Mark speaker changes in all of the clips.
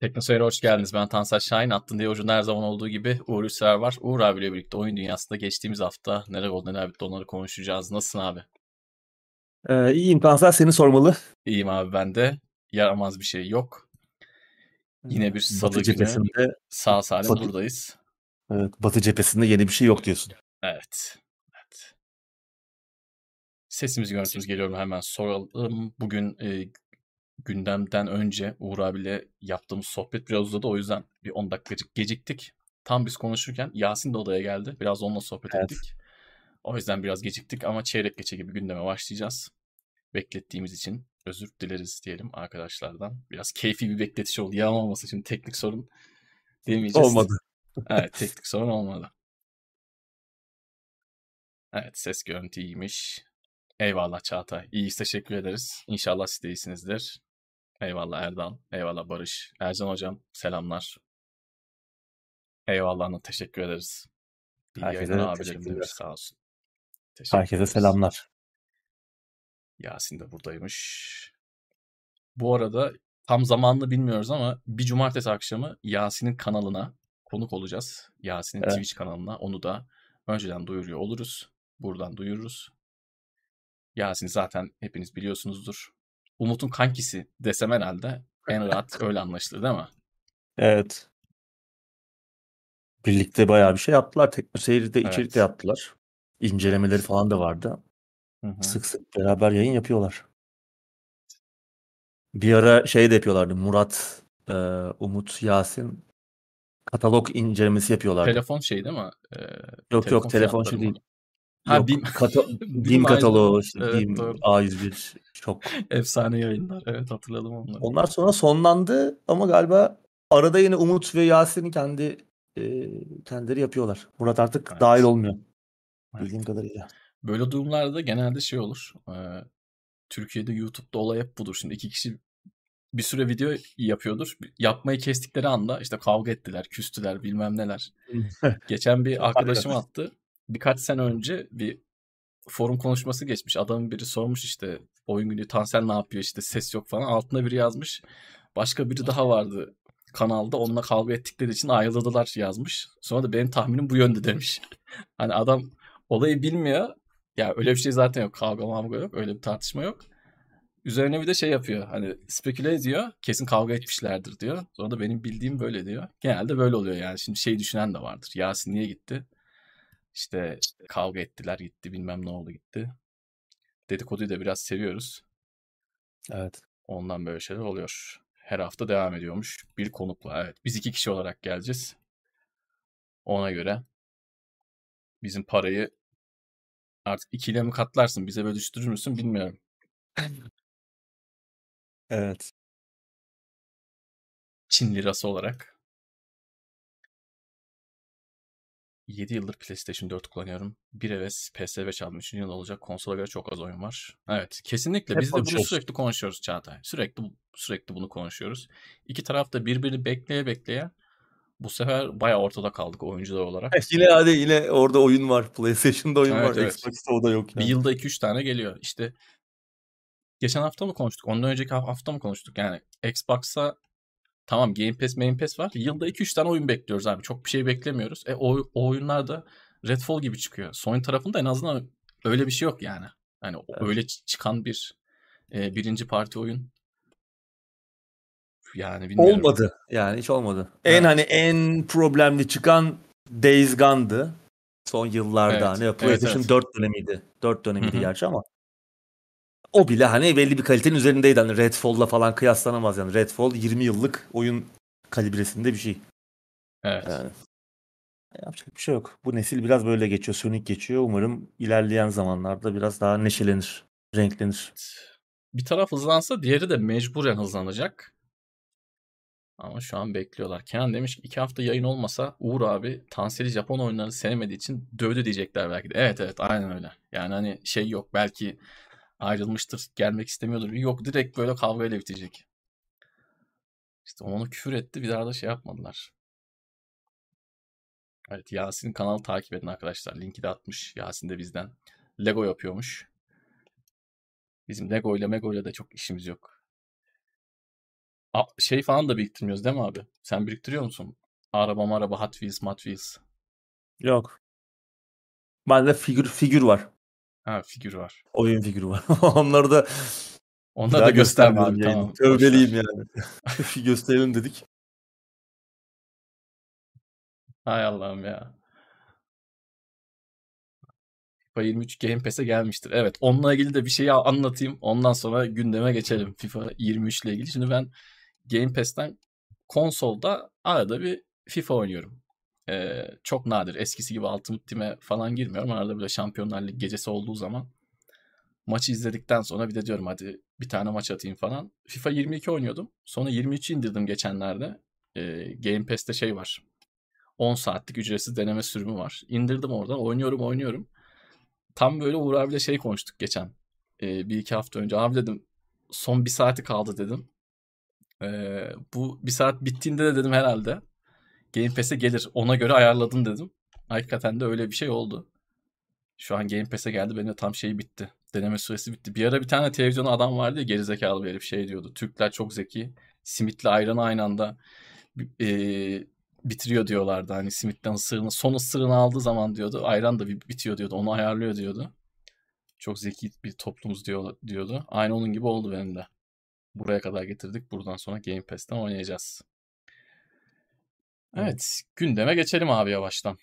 Speaker 1: Teknoseyir'e hoş geldiniz. Ben Tansel Şahin. Attın diye ucunda her zaman olduğu gibi Uğur Üsler var. Uğur abiyle birlikte oyun dünyasında geçtiğimiz hafta neler oldu neler bitti onları konuşacağız. Nasılsın abi?
Speaker 2: Ee, iyiyim Tansel seni sormalı.
Speaker 1: İyiyim abi ben de. Yaramaz bir şey yok. Yine bir salı
Speaker 2: Batı
Speaker 1: günü
Speaker 2: cephesinde,
Speaker 1: sağ salim
Speaker 2: Batı-
Speaker 1: buradayız.
Speaker 2: evet, Batı cephesinde yeni bir şey yok diyorsun.
Speaker 1: Evet. evet. Sesimiz görüntümüz geliyor mu hemen soralım. Bugün e, gündemden önce Uğur abiyle yaptığımız sohbet biraz uzadı. O yüzden bir 10 dakikacık geciktik. Tam biz konuşurken Yasin de odaya geldi. Biraz onunla sohbet
Speaker 2: Evet.
Speaker 1: ettik. O yüzden biraz geciktik ama çeyrek geçe gibi gündeme başlayacağız. Beklettiğimiz için özür dileriz diyelim arkadaşlardan. Biraz keyfi bir bekletiş oldu. Olmasa şimdi teknik sorun demeyeceğiz.
Speaker 2: Olmadı.
Speaker 1: Evet teknik sorun olmadı. Evet ses görüntü iyiymiş. Eyvallah Çağatay. İyiyiz teşekkür ederiz. İnşallah siz de iyisinizdir. Eyvallah Erdal. Eyvallah Barış. Ercan Hocam selamlar. Eyvallah teşekkür ederiz. İyi
Speaker 2: Herkese teşekkürler.
Speaker 1: demiş sağ olsun. Teşekkür
Speaker 2: Herkese
Speaker 1: ederiz.
Speaker 2: selamlar.
Speaker 1: Yasin de buradaymış. Bu arada tam zamanlı bilmiyoruz ama bir cumartesi akşamı Yasin'in kanalına konuk olacağız. Yasin'in
Speaker 2: Evet.
Speaker 1: Twitch kanalına. Onu da önceden duyuruyor oluruz. Buradan duyururuz. Yasin zaten hepiniz biliyorsunuzdur. Umut'un kankisi desem herhalde en rahat öyle anlaşılır değil mi?
Speaker 2: Evet. Birlikte bayağı bir şey yaptılar. Teknoseyir'de
Speaker 1: Evet.
Speaker 2: içerik de yaptılar. İncelemeleri falan da vardı.
Speaker 1: Hı hı.
Speaker 2: Sık sık beraber yayın yapıyorlar. Bir ara şey de yapıyorlardı. Murat, e, Umut, Yasin katalog incelemesi yapıyorlardı.
Speaker 1: Telefon şey değil mi? Ee,
Speaker 2: yok yok telefon şey
Speaker 1: mı? Ha,
Speaker 2: Yok,
Speaker 1: BİM.
Speaker 2: kata-
Speaker 1: BİM
Speaker 2: kataloğu, işte
Speaker 1: Evet,
Speaker 2: BİM,
Speaker 1: doğru.
Speaker 2: A101 çok.
Speaker 1: Efsane yayınlar. Evet hatırladım onları.
Speaker 2: Onlar sonra sonlandı ama galiba arada yine Umut ve Yasin'in kendi e, kendileri yapıyorlar. Murat artık
Speaker 1: Evet.
Speaker 2: dahil olmuyor
Speaker 1: Evet.
Speaker 2: bildiğim kadarıyla.
Speaker 1: Böyle durumlarda genelde şey olur. e, Türkiye'de YouTube'da olay hep budur. Şimdi iki kişi bir süre video yapıyordur. Yapmayı kestikleri anda işte kavga ettiler, küstüler, bilmem neler. Geçen bir arkadaşım attı. Birkaç sene önce bir forum konuşması geçmiş. Adamın biri sormuş işte oyun günü Tansel ne yapıyor işte ses yok falan. Altına biri yazmış. Başka biri daha vardı kanalda. Onunla kavga ettikleri için ayrıldılar yazmış. Sonra da benim tahminim bu yönde demiş. hani adam olayı bilmiyor. Ya öyle bir şey zaten yok. Kavga mavga yok. Öyle bir tartışma yok. Üzerine bir de şey yapıyor. Hani speküle ediyor. Kesin kavga etmişlerdir diyor. Sonra da benim bildiğim böyle diyor. Genelde böyle oluyor yani. Şimdi şey düşünen de vardır. Yasin niye gitti? İşte kavga ettiler gitti bilmem ne oldu gitti. Dedikoduyu da biraz seviyoruz.
Speaker 2: Evet.
Speaker 1: Ondan böyle şeyler oluyor. Her hafta devam ediyormuş. Bir konukla evet. Biz iki kişi olarak geleceğiz. Ona göre bizim parayı artık ikiyle mi katlarsın bize bölüştürür müsün bilmiyorum.
Speaker 2: Evet.
Speaker 1: Çin lirası olarak. 7 yıldır PlayStation 4 kullanıyorum. Bir heves PS5 aldım. 3. yıl olacak. Konsola göre çok az oyun var. Evet kesinlikle.
Speaker 2: Hep
Speaker 1: Biz de bunu
Speaker 2: konuşuyoruz.
Speaker 1: sürekli konuşuyoruz Çağatay. Sürekli sürekli bunu konuşuyoruz. İki taraf da birbirini bekleye bekleye bu sefer bayağı ortada kaldık oyuncular olarak.
Speaker 2: yine hadi yine orada oyun var. PlayStation'da oyun
Speaker 1: Evet,
Speaker 2: var.
Speaker 1: evet.
Speaker 2: Xbox'ta o da yok.
Speaker 1: Bir
Speaker 2: yani.
Speaker 1: yılda 2-3 tane geliyor. İşte geçen hafta mı konuştuk? Ondan önceki ha- hafta mı konuştuk? Yani Xbox'a tamam Game Pass, Main Pass var. Yılda 2-3 tane oyun bekliyoruz abi. Çok bir şey beklemiyoruz. E o, o oyunlar da Redfall gibi çıkıyor. Sony tarafında en azından öyle bir şey yok yani. O-
Speaker 2: Evet.
Speaker 1: öyle çıkan bir e, birinci parti oyun yani bilmiyorum.
Speaker 2: Olmadı. Yani hiç olmadı. En hani en problemli çıkan Days Gone'dı. Son yıllarda
Speaker 1: Evet,
Speaker 2: hani
Speaker 1: evet,
Speaker 2: PlayStation
Speaker 1: evet.
Speaker 2: 4 dönemiydi. 4 dönemiydi
Speaker 1: Hı hı.
Speaker 2: gerçi ama o bile hani belli bir kalitenin üzerindeydi. Hani Redfall'la falan kıyaslanamaz yani. Redfall 20 yıllık oyun kalibresinde bir şey.
Speaker 1: Evet.
Speaker 2: Yani yapacak bir şey yok. Bu nesil biraz böyle geçiyor. Sönük geçiyor. Umarım ilerleyen zamanlarda biraz daha neşelenir, renklenir.
Speaker 1: Bir taraf hızlansa diğeri de mecburen hızlanacak. Ama şu an bekliyorlar. Kenan demiş ki iki hafta yayın olmasa Uğur abi Tansel'i Japon oyunlarını sevmediği için dövdü diyecekler belki de. Evet evet aynen öyle. Yani hani şey yok belki ayrılmıştır gelmek istemiyordur. Yok direkt böyle kavgayla bitecek. İşte onu küfür etti bir daha da şey yapmadılar. Evet Yasin'in kanalı takip edin arkadaşlar. Linki de atmış. Yasin de bizden. Lego yapıyormuş. Bizim Lego ile Mego ile de çok işimiz yok. şey falan da biriktirmiyoruz değil mi abi? Sen biriktiriyor musun? Araba araba Hot Wheels, Hot Wheels.
Speaker 2: Yok. Bende figür figür var.
Speaker 1: Ha figür var.
Speaker 2: Oyun figürü var. Onları da
Speaker 1: Onları da gösterme abi tamam.
Speaker 2: Tövbeliyim yani. Gösterelim dedik.
Speaker 1: Hay Allah'ım ya. FIFA 23 Game Pass'e gelmiştir. Evet onunla ilgili de bir şeyi anlatayım. Ondan sonra gündeme geçelim FIFA 23 ile ilgili. Şimdi ben Game Pass'ten konsolda arada bir FIFA oynuyorum. Ee, çok nadir. Eskisi gibi Ultimate Team'e falan girmiyorum. Arada böyle Şampiyonlar Ligi gecesi olduğu zaman maçı izledikten sonra bir de diyorum hadi bir tane maç atayım falan. FIFA 22 oynuyordum. Sonra 23 indirdim geçenlerde. Ee, Game Pass'te şey var. 10 saatlik ücretsiz deneme sürümü var. İndirdim oradan oynuyorum oynuyorum. Tam böyle Uğur abiyle şey konuştuk geçen. Ee, bir iki hafta önce. Abi dedim son bir saati kaldı dedim. Ee, bu bir saat bittiğinde de dedim herhalde Game Pass'e gelir. Ona göre ayarladım dedim. Hakikaten de öyle bir şey oldu. Şu an Game Pass'e geldi. Benim de tam şey bitti. Deneme süresi bitti. Bir ara bir tane televizyonda adam vardı ya gerizekalı bir herif şey diyordu. Türkler çok zeki. Simitli ayranı aynı anda e, bitiriyor diyorlardı. Hani simitten ısırını, son ısırını aldığı zaman diyordu. Ayran da bitiyor diyordu. Onu ayarlıyor diyordu. Çok zeki bir toplumuz diyor, diyordu. Aynı onun gibi oldu benim de. Buraya kadar getirdik. Buradan sonra Game Pass'ten oynayacağız. Evet. Gündeme geçelim abi yavaştan.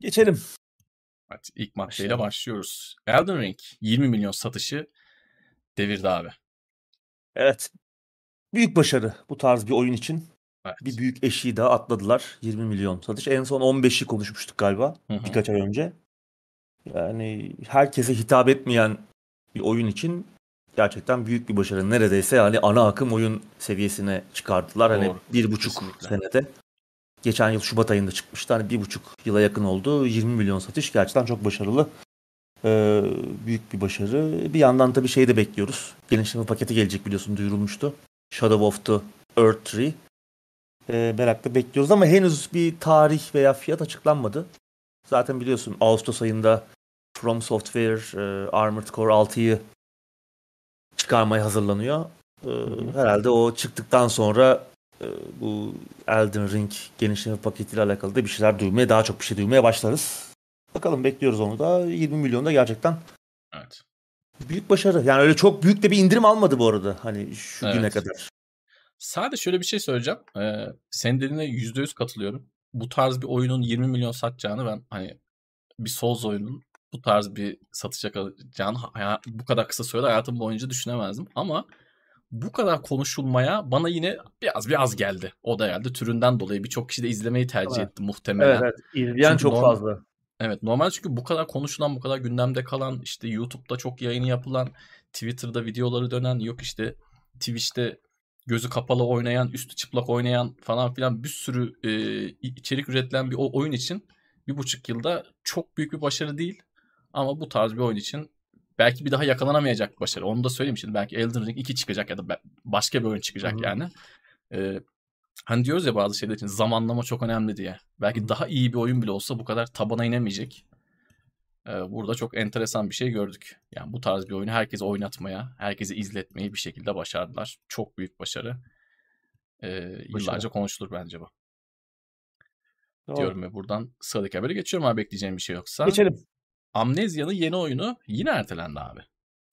Speaker 2: Geçelim.
Speaker 1: Evet. ilk maddeyle başlıyoruz. Elden Ring 20 milyon satışı devirdi abi.
Speaker 2: Evet. Büyük başarı bu tarz bir oyun için. Evet. Bir büyük eşiği daha atladılar. 20 milyon satış. En son 15'i konuşmuştuk galiba hı hı. birkaç ay önce. Yani herkese hitap etmeyen bir oyun için gerçekten büyük bir başarı. Neredeyse yani ana akım oyun seviyesine çıkardılar. Hani Doğru. Hani bir buçuk Kesinlikle. senede. Geçen yıl Şubat ayında çıkmıştı. Hani bir buçuk yıla yakın oldu. 20 milyon satış gerçekten çok başarılı. Ee, büyük bir başarı. Bir yandan tabii şeyi de bekliyoruz. Genişleme paketi gelecek biliyorsun duyurulmuştu. Shadow of the Earth Tree. Ee, merakla bekliyoruz ama henüz bir tarih veya fiyat açıklanmadı. Zaten biliyorsun Ağustos ayında From Software e, Armored Core 6'yı çıkarmaya hazırlanıyor. Ee, herhalde o çıktıktan sonra e, bu Elden Ring genişleme paketiyle alakalı da bir şeyler duymaya, daha çok bir şey duymaya başlarız. Bakalım bekliyoruz onu da. 20 milyon da gerçekten
Speaker 1: evet.
Speaker 2: büyük başarı. Yani öyle çok büyük de bir indirim almadı bu arada. Hani şu evet. güne kadar.
Speaker 1: Sadece şöyle bir şey söyleyeceğim. Ee, senin dediğine %100 katılıyorum. Bu tarz bir oyunun 20 milyon satacağını ben hani bir Souls oyunun bu tarz bir satışa kalacağını bu kadar kısa sürede hayatım boyunca düşünemezdim. Ama bu kadar konuşulmaya bana yine biraz biraz geldi. O da geldi. Türünden dolayı birçok kişi de izlemeyi tercih evet. etti muhtemelen. Evet, evet.
Speaker 2: İzleyen çok normal, fazla.
Speaker 1: Evet normal çünkü bu kadar konuşulan, bu kadar gündemde kalan, işte YouTube'da çok yayını yapılan, Twitter'da videoları dönen, yok işte Twitch'te gözü kapalı oynayan, üstü çıplak oynayan falan filan bir sürü e, içerik üretilen bir oyun için bir buçuk yılda çok büyük bir başarı değil. Ama bu tarz bir oyun için belki bir daha yakalanamayacak başarı. Onu da söyleyeyim şimdi. Belki Elden Ring 2 çıkacak ya da başka bir oyun çıkacak Hı-hı. yani. Ee, hani diyoruz ya bazı şeyler için zamanlama çok önemli diye. Belki Hı-hı. daha iyi bir oyun bile olsa bu kadar tabana inemeyecek. Ee, burada çok enteresan bir şey gördük. Yani bu tarz bir oyunu herkese oynatmaya, herkese izletmeyi bir şekilde başardılar. Çok büyük başarı. Ee, yıllarca konuşulur bence bu. Doğru. Diyorum ve buradan sıradaki haberi geçiyorum abi bekleyeceğim bir şey yoksa.
Speaker 2: Geçelim.
Speaker 1: Amnezya'nın yeni oyunu yine ertelendi abi.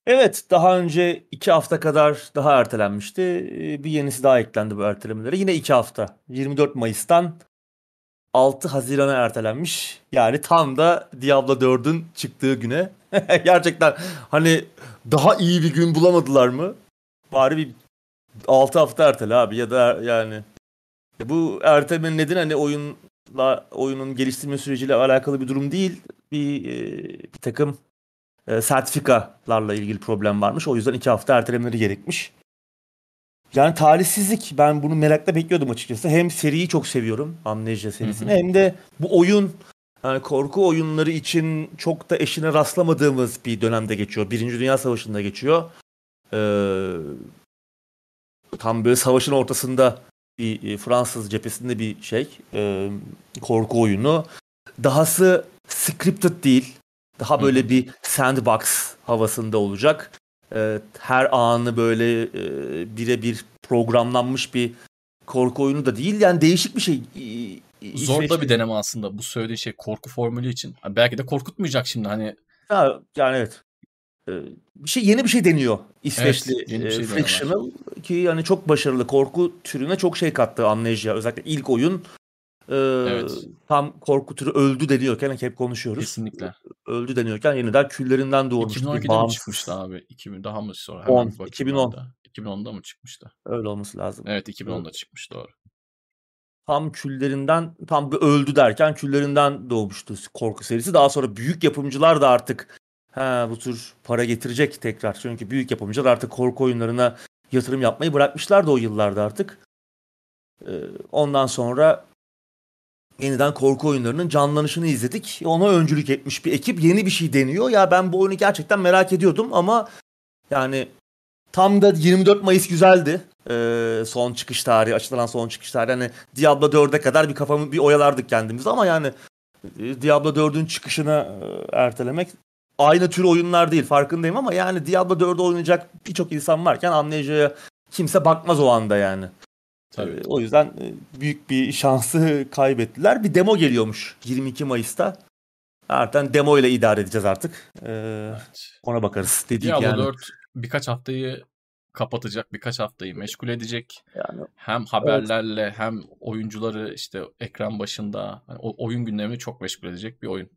Speaker 2: Evet daha önce iki hafta kadar daha ertelenmişti. Ee, bir yenisi daha eklendi bu ertelemelere. Yine iki hafta. 24 Mayıs'tan 6 Haziran'a ertelenmiş. Yani tam da Diablo 4'ün çıktığı güne. Gerçekten hani daha iyi bir gün bulamadılar mı? Bari bir 6 hafta ertele abi ya da yani bu ertelemenin nedeni hani oyunla oyunun geliştirme süreciyle alakalı bir durum değil bir, bir takım e, sertifikalarla ilgili problem varmış. O yüzden iki hafta ertelemeleri gerekmiş. Yani talihsizlik. Ben bunu merakla bekliyordum açıkçası. Hem seriyi çok seviyorum. Amnesia serisini. Hı hı. Hem de bu oyun yani korku oyunları için çok da eşine rastlamadığımız bir dönemde geçiyor. Birinci Dünya Savaşı'nda geçiyor. Ee, tam böyle savaşın ortasında bir e, Fransız cephesinde bir şey. E, korku oyunu. Dahası scripted değil. Daha böyle bir sandbox havasında olacak. e, her anı böyle e, birebir programlanmış bir korku oyunu da değil. Yani değişik bir şey.
Speaker 1: Zor da bir deneme aslında bu söylediği şey korku formülü için. belki de korkutmayacak şimdi hani.
Speaker 2: Ha, yani evet. bir şey yeni bir şey deniyor İsveçli evet, yeni bir şey Frictional ki yani çok başarılı korku türüne çok şey kattı Amnesia özellikle ilk oyun ee, evet. Tam korku türü öldü deniyorken hep konuşuyoruz.
Speaker 1: Kesinlikle.
Speaker 2: Öldü deniyorken yeniden küllerinden doğmuş
Speaker 1: 2012'de bağımsız... mi çıkmıştı abi? 2000 daha mı sonra?
Speaker 2: Hemen 10, 2010.
Speaker 1: 2010'da mı çıkmıştı?
Speaker 2: Öyle olması lazım.
Speaker 1: Evet 2010'da evet. çıkmış doğru.
Speaker 2: Tam küllerinden tam bir öldü derken küllerinden doğmuştu korku serisi. Daha sonra büyük yapımcılar da artık ha bu tür para getirecek tekrar. Çünkü büyük yapımcılar artık korku oyunlarına yatırım yapmayı bırakmışlardı o yıllarda artık. Ondan sonra yeniden korku oyunlarının canlanışını izledik. Ona öncülük etmiş bir ekip yeni bir şey deniyor. Ya ben bu oyunu gerçekten merak ediyordum ama yani tam da 24 Mayıs güzeldi. Ee, son çıkış tarihi, açılan son çıkış tarihi. Hani Diablo 4'e kadar bir kafamı bir oyalardık kendimiz ama yani e, Diablo 4'ün çıkışını e, ertelemek aynı tür oyunlar değil farkındayım ama yani Diablo 4'ü oynayacak birçok insan varken Amnesia'ya kimse bakmaz o anda yani. Tabii. Ee, o yüzden e, büyük bir şansı kaybettiler. Bir demo geliyormuş 22 Mayıs'ta. Zaten demo ile idare edeceğiz artık. Ee, evet. Ona bakarız.
Speaker 1: Dedik Diablo yani. 4 birkaç haftayı kapatacak, birkaç haftayı meşgul edecek. Yani, hem haberlerle evet. hem oyuncuları işte ekran başında o oyun gündemini çok meşgul edecek bir oyun.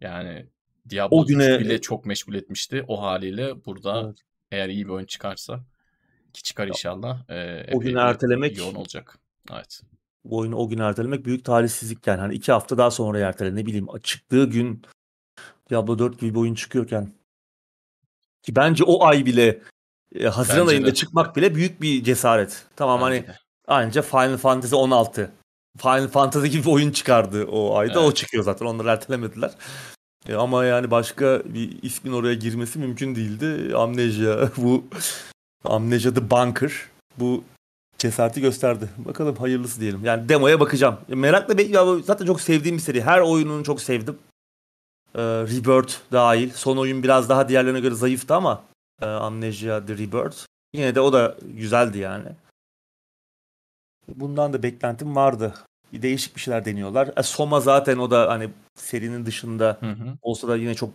Speaker 1: Yani Diablo o güne... bile çok meşgul etmişti o haliyle burada evet. eğer iyi bir oyun çıkarsa ki çıkar inşallah. E,
Speaker 2: o günü ertelemek
Speaker 1: yoğun olacak. Evet.
Speaker 2: Bu oyunu o gün ertelemek büyük talihsizlik yani. Hani iki hafta daha sonra ertele ne bileyim çıktığı gün Diablo 4 gibi bir oyun çıkıyorken ki bence o ay bile e, Haziran bence ayında de. çıkmak bile büyük bir cesaret. Tamam bence hani de. anca Final Fantasy 16 Final Fantasy gibi bir oyun çıkardı o ayda. Evet. O çıkıyor zaten. Onları ertelemediler. E, ama yani başka bir ismin oraya girmesi mümkün değildi. Amnesia bu Amnesia The Bunker bu cesareti gösterdi. Bakalım hayırlısı diyelim. Yani demoya bakacağım. Merakla bekliyorum. Zaten çok sevdiğim bir seri. Her oyununu çok sevdim. Ee, Rebirth dahil. Son oyun biraz daha diğerlerine göre zayıftı ama e, Amnesia The Rebirth. Yine de o da güzeldi yani. Bundan da beklentim vardı. Değişik bir şeyler deniyorlar. E, Soma zaten o da hani serinin dışında hı hı. olsa da yine çok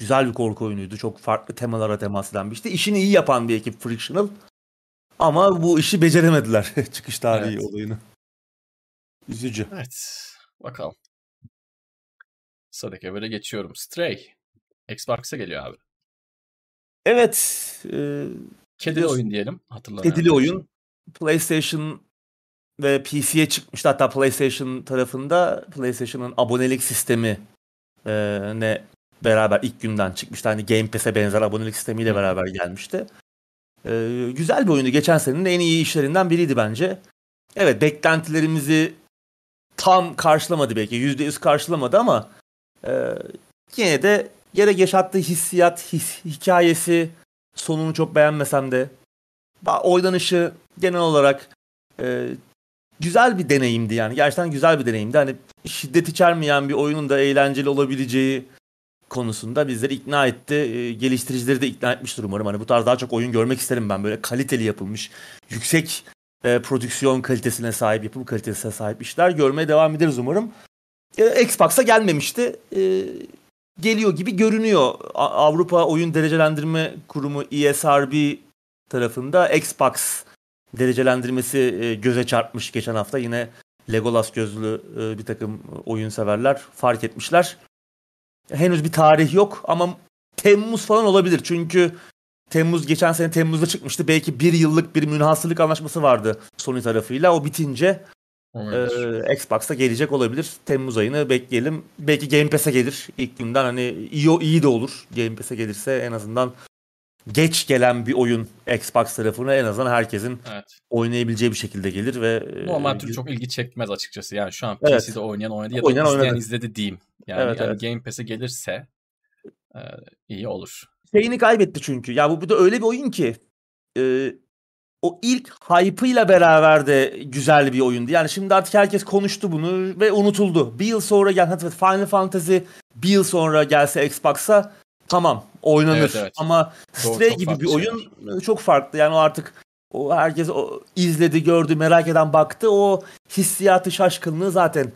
Speaker 2: güzel bir korku oyunuydu. Çok farklı temalara temas işte. İşini iyi yapan bir ekip Frictional. Ama bu işi beceremediler çıkış tarihi evet. olayını. Üzücü.
Speaker 1: Evet. Bakalım. Sıradaki böyle geçiyorum. Stray. Xbox'a geliyor abi.
Speaker 2: Evet.
Speaker 1: E, Kedili oyun diyelim. Hatırlamıyorum.
Speaker 2: Kedili oyun. PlayStation ve PC'ye çıkmıştı. Hatta PlayStation tarafında PlayStation'ın abonelik sistemi e, ne beraber ilk günden çıkmıştı. Hani Game Pass'e benzer abonelik sistemiyle beraber gelmişti. Ee, güzel bir oyundu. Geçen senenin en iyi işlerinden biriydi bence. Evet beklentilerimizi tam karşılamadı belki. %100 karşılamadı ama e, yine de gerek yaşattığı hissiyat, his, hikayesi sonunu çok beğenmesem de oynanışı genel olarak e, güzel bir deneyimdi yani. Gerçekten güzel bir deneyimdi. Hani şiddet içermeyen bir oyunun da eğlenceli olabileceği konusunda bizleri ikna etti. E, geliştiricileri de ikna etmiştir umarım. Hani bu tarz daha çok oyun görmek isterim ben. Böyle kaliteli yapılmış, yüksek e, prodüksiyon kalitesine sahip, yapım kalitesine sahip işler görmeye devam ederiz umarım. E, Xbox'a gelmemişti. E, geliyor gibi görünüyor. A- Avrupa Oyun Derecelendirme Kurumu ESRB tarafında Xbox derecelendirmesi e, göze çarpmış geçen hafta. Yine Legolas gözlü e, bir takım oyun severler fark etmişler. Henüz bir tarih yok ama Temmuz falan olabilir. Çünkü Temmuz geçen sene Temmuz'da çıkmıştı. Belki bir yıllık bir münhasırlık anlaşması vardı Sony tarafıyla. O bitince e, Xbox'a gelecek olabilir. Temmuz ayını bekleyelim. Belki Game Pass'e gelir ilk günden. Hani iyi, iyi de olur. Game Pass'e gelirse en azından geç gelen bir oyun Xbox tarafına en azından herkesin evet. oynayabileceği bir şekilde gelir ve
Speaker 1: normal tür çok ilgi çekmez açıkçası. Yani şu an evet. PC'de oynayan oynadı ya da oynayan izleyen oynadı. izledi diyeyim. Yani, evet, yani evet. Game Pass'e gelirse e, iyi olur.
Speaker 2: Şeyini kaybetti çünkü. Ya bu, bu da öyle bir oyun ki e, o ilk hype'ıyla beraber de güzel bir oyundu. Yani şimdi artık herkes konuştu bunu ve unutuldu. Bir yıl sonra gel Final Fantasy bir yıl sonra gelse Xbox'a tamam oynanır. Evet, evet. Ama Doğru, Stray gibi bir oyun şeyler. çok farklı. Yani o artık o herkes o izledi, gördü, merak eden baktı. O hissiyatı, şaşkınlığı zaten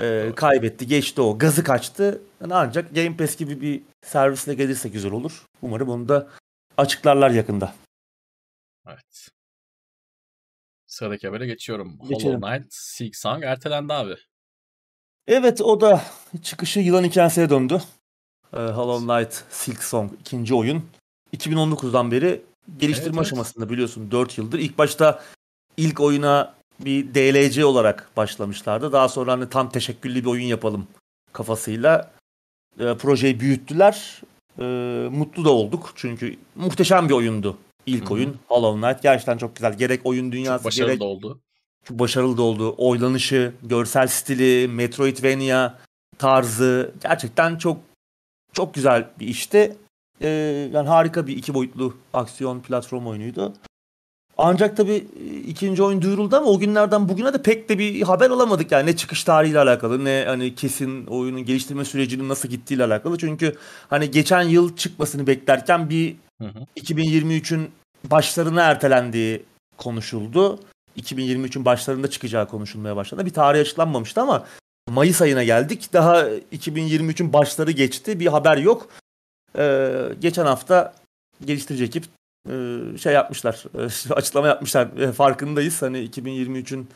Speaker 2: e, kaybetti, geçti o. Gazı kaçtı. Yani ancak Game Pass gibi bir servisle gelirse güzel olur. Umarım onu da açıklarlar yakında.
Speaker 1: Evet. Sıradaki habere geçiyorum. Geçelim. Hollow Knight Silk Song ertelendi abi.
Speaker 2: Evet o da çıkışı yılan hikayesine döndü. Ee, Hollow Knight Silk Song ikinci oyun. 2019'dan beri geliştirme evet, aşamasında biliyorsun 4 yıldır. İlk başta ilk oyuna bir DLC olarak başlamışlardı. Daha sonra hani tam teşekküllü bir oyun yapalım kafasıyla e, projeyi büyüttüler. E, mutlu da olduk çünkü muhteşem bir oyundu ilk Hı-hı. oyun Hollow Knight. Gerçekten çok güzel. Gerek oyun dünyası çok
Speaker 1: başarılı
Speaker 2: gerek...
Speaker 1: da oldu.
Speaker 2: Çok başarılı da oldu. Oynanışı, görsel stili, Metroidvania tarzı gerçekten çok çok güzel bir işti. Ee, yani harika bir iki boyutlu aksiyon platform oyunuydu. Ancak tabii e, ikinci oyun duyuruldu ama o günlerden bugüne de pek de bir haber alamadık yani ne çıkış tarihiyle alakalı ne hani kesin oyunun geliştirme sürecinin nasıl gittiğiyle alakalı. Çünkü hani geçen yıl çıkmasını beklerken bir 2023'ün başlarına ertelendiği konuşuldu. 2023'ün başlarında çıkacağı konuşulmaya başladı. Bir tarih açıklanmamıştı ama Mayıs ayına geldik. Daha 2023'ün başları geçti. Bir haber yok. Ee, geçen hafta geliştirici ekip e, şey yapmışlar. E, açıklama yapmışlar. E, farkındayız. Hani 2023'ün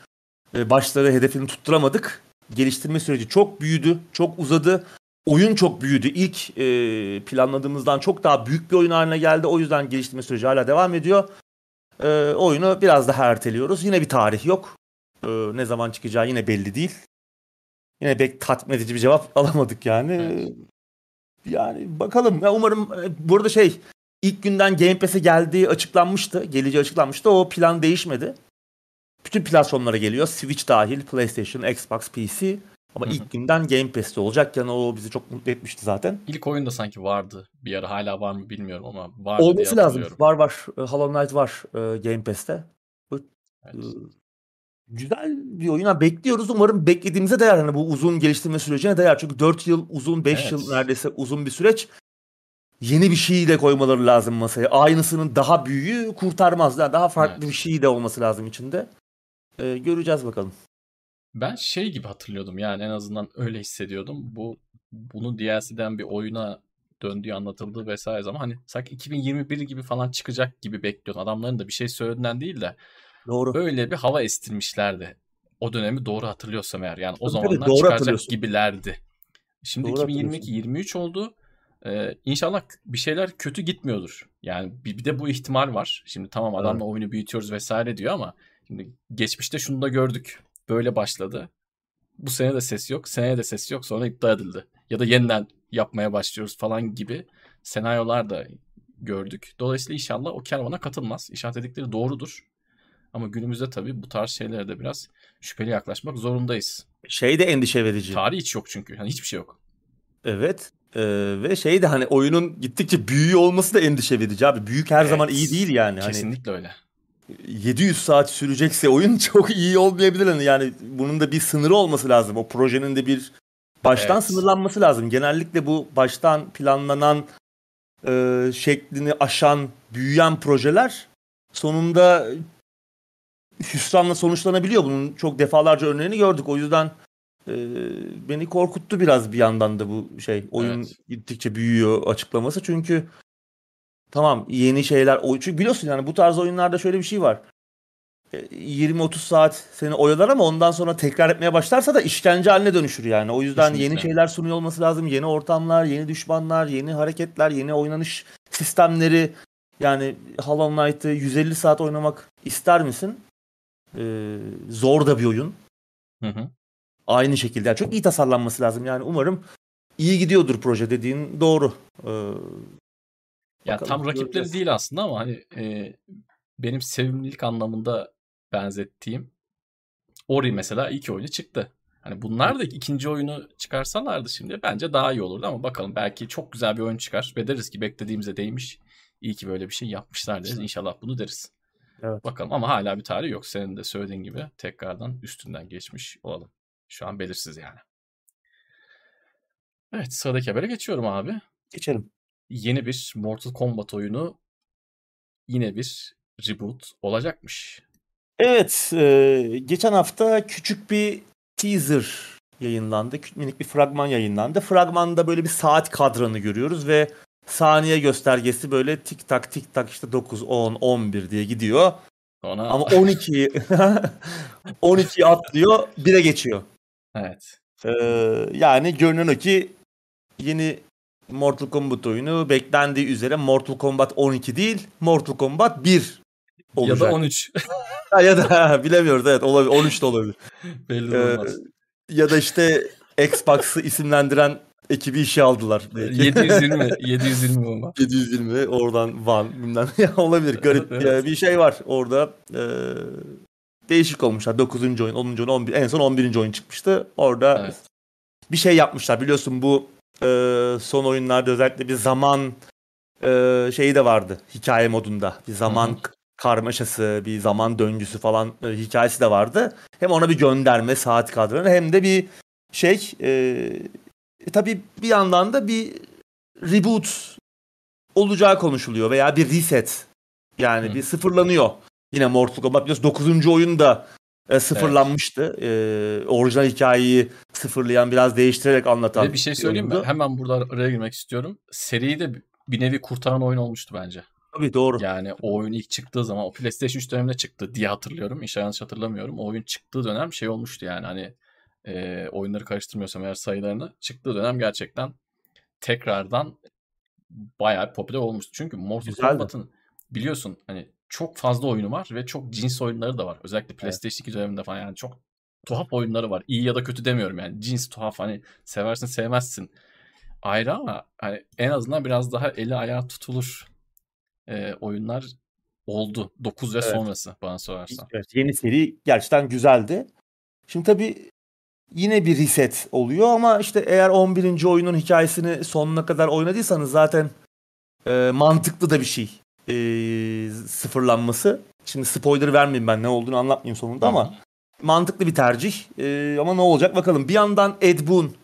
Speaker 2: e, başları hedefini tutturamadık. Geliştirme süreci çok büyüdü. Çok uzadı. Oyun çok büyüdü. İlk e, planladığımızdan çok daha büyük bir oyun haline geldi. O yüzden geliştirme süreci hala devam ediyor. E, oyunu biraz daha erteliyoruz. Yine bir tarih yok. E, ne zaman çıkacağı yine belli değil. Yine pek tatmin edici bir cevap alamadık yani. Evet. Yani bakalım. Ya umarım e, burada şey ilk günden Game Pass'e geldiği açıklanmıştı. Geleceği açıklanmıştı. O plan değişmedi. Bütün platformlara geliyor. Switch dahil, PlayStation, Xbox, PC. Ama Hı-hı. ilk günden Game Pass'te olacak. Yani o bizi çok mutlu etmişti zaten.
Speaker 1: İlk oyunda sanki vardı. Bir ara hala var mı bilmiyorum ama vardı
Speaker 2: Olması lazım. Var var. E, Hollow Knight var e, Game Pass'te. Evet. Güzel bir oyuna bekliyoruz. Umarım beklediğimize değer. Hani bu uzun geliştirme sürecine değer. Çünkü 4 yıl uzun, 5 evet. yıl neredeyse uzun bir süreç. Yeni bir şeyi de koymaları lazım masaya. Aynısının daha büyüğü kurtarmaz. Yani daha farklı evet. bir şey de olması lazım içinde. Ee, göreceğiz bakalım.
Speaker 1: Ben şey gibi hatırlıyordum yani en azından öyle hissediyordum. Bu bunun DLC'den bir oyuna döndüğü anlatıldığı vesaire zaman hani sanki 2021 gibi falan çıkacak gibi bekliyordum. Adamların da bir şey söylediğinden değil de Doğru. Böyle bir hava estirmişlerdi. O dönemi doğru hatırlıyorsam eğer. Yani o zamanlar doğru çıkaracak gibilerdi. Şimdi 2022-23 oldu. Ee, inşallah bir şeyler kötü gitmiyordur. Yani bir, bir de bu ihtimal var. Şimdi tamam adamla evet. oyunu büyütüyoruz vesaire diyor ama şimdi geçmişte şunu da gördük. Böyle başladı. Bu sene de ses yok. Seneye de ses yok. Sonra iptal edildi. Ya da yeniden yapmaya başlıyoruz falan gibi senaryolar da gördük. Dolayısıyla inşallah o kervana katılmaz. İşaret edikleri doğrudur. Ama günümüzde tabii bu tarz şeylere de biraz şüpheli yaklaşmak zorundayız.
Speaker 2: Şey de endişe verici.
Speaker 1: Tarih hiç yok çünkü. Yani hiçbir şey yok.
Speaker 2: Evet. Ee, ve şey de hani oyunun gittikçe büyüyor olması da endişe verici abi. Büyük her evet. zaman iyi değil yani.
Speaker 1: Hani Kesinlikle hani, öyle.
Speaker 2: 700 saat sürecekse oyun çok iyi olmayabilir. Hani yani bunun da bir sınırı olması lazım. O projenin de bir baştan evet. sınırlanması lazım. Genellikle bu baştan planlanan e, şeklini aşan, büyüyen projeler sonunda hüsranla sonuçlanabiliyor. Bunun çok defalarca örneğini gördük. O yüzden e, beni korkuttu biraz bir yandan da bu şey. Oyun evet. gittikçe büyüyor açıklaması. Çünkü tamam yeni şeyler. Çünkü biliyorsun yani bu tarz oyunlarda şöyle bir şey var. 20-30 e, saat seni oyalar ama ondan sonra tekrar etmeye başlarsa da işkence haline dönüşür yani. O yüzden Kesinlikle. yeni şeyler sunuyor olması lazım. Yeni ortamlar, yeni düşmanlar, yeni hareketler, yeni oynanış sistemleri. Yani Hollow Knight'ı 150 saat oynamak ister misin? Ee, zor da bir oyun. Hı hı. Aynı şekilde. Yani çok iyi tasarlanması lazım. Yani umarım iyi gidiyordur proje dediğin doğru. Ee,
Speaker 1: ya tam rakipleri göreceğiz. değil aslında ama hani e, benim sevimlilik anlamında benzettiğim Ori mesela ilk oyunu çıktı. Hani bunlar da ikinci oyunu çıkarsalardı şimdi bence daha iyi olurdu ama bakalım belki çok güzel bir oyun çıkar ve deriz ki beklediğimize değmiş. İyi ki böyle bir şey yapmışlar deriz. İnşallah bunu deriz. Evet. Bakalım ama hala bir tarih yok. Senin de söylediğin gibi tekrardan üstünden geçmiş olalım. Şu an belirsiz yani. Evet sıradaki habere geçiyorum abi.
Speaker 2: Geçelim.
Speaker 1: yeni bir Mortal Kombat oyunu yine bir reboot olacakmış.
Speaker 2: Evet, e, geçen hafta küçük bir teaser yayınlandı. Minik bir fragman yayınlandı. Fragmanda böyle bir saat kadranı görüyoruz ve saniye göstergesi böyle tik tak tik tak işte 9, 10, 11 diye gidiyor. Ona... Ama 12 12 atlıyor, 1'e geçiyor.
Speaker 1: Evet.
Speaker 2: Ee, yani görünen o ki yeni Mortal Kombat oyunu beklendiği üzere Mortal Kombat 12 değil, Mortal Kombat 1 olacak.
Speaker 1: Ya da 13.
Speaker 2: ha, ya da bilemiyoruz evet olabilir. 13 de olabilir.
Speaker 1: Belli ee, olmaz.
Speaker 2: Ya da işte Xbox'ı isimlendiren ekibi işe aldılar.
Speaker 1: Belki. 720 720 olma.
Speaker 2: 720 oradan Van bilmem ya olabilir garip evet, evet. bir şey var orada. Ee, değişik olmuşlar. 9. oyun, 10. oyun, 11 en son 11. oyun çıkmıştı. Orada evet. bir şey yapmışlar. Biliyorsun bu e, son oyunlarda özellikle bir zaman e, şeyi de vardı hikaye modunda. Bir zaman Hı-hı. karmaşası, bir zaman döngüsü falan e, hikayesi de vardı. Hem ona bir gönderme saat kadranı hem de bir şey e, e, tabii bir yandan da bir reboot olacağı konuşuluyor veya bir reset. Yani Hı. bir sıfırlanıyor. Yine Mortal Kombat biliyorsun 9. oyun da e, sıfırlanmıştı. Evet. E, orijinal hikayeyi sıfırlayan biraz değiştirerek anlatan.
Speaker 1: Ve bir şey söyleyeyim mi? Hemen burada araya girmek istiyorum. Seriyi de bir nevi kurtaran oyun olmuştu bence.
Speaker 2: Tabii doğru.
Speaker 1: Yani o oyun ilk çıktığı zaman o PlayStation 3 döneminde çıktı diye hatırlıyorum. İnşallah yanlış hatırlamıyorum. O oyun çıktığı dönem şey olmuştu yani hani e, oyunları karıştırmıyorsam eğer sayılarını çıktığı dönem gerçekten tekrardan bayağı popüler olmuştu. Çünkü Mortal Kombat'ın biliyorsun hani çok fazla oyunu var ve çok cins oyunları da var. Özellikle PlayStation evet. 2 döneminde falan yani çok tuhaf oyunları var. İyi ya da kötü demiyorum yani. Cins tuhaf hani seversin sevmezsin ayrı ama hani en azından biraz daha eli ayağı tutulur e, oyunlar oldu. 9 ve evet. sonrası bana sorarsan.
Speaker 2: Evet, yeni seri gerçekten güzeldi. Şimdi tabii yine bir reset oluyor ama işte eğer 11. oyunun hikayesini sonuna kadar oynadıysanız zaten e, mantıklı da bir şey e, sıfırlanması. Şimdi spoiler vermeyeyim ben ne olduğunu anlatmayayım sonunda ama mantıklı bir tercih. E, ama ne olacak bakalım. Bir yandan Ed Boon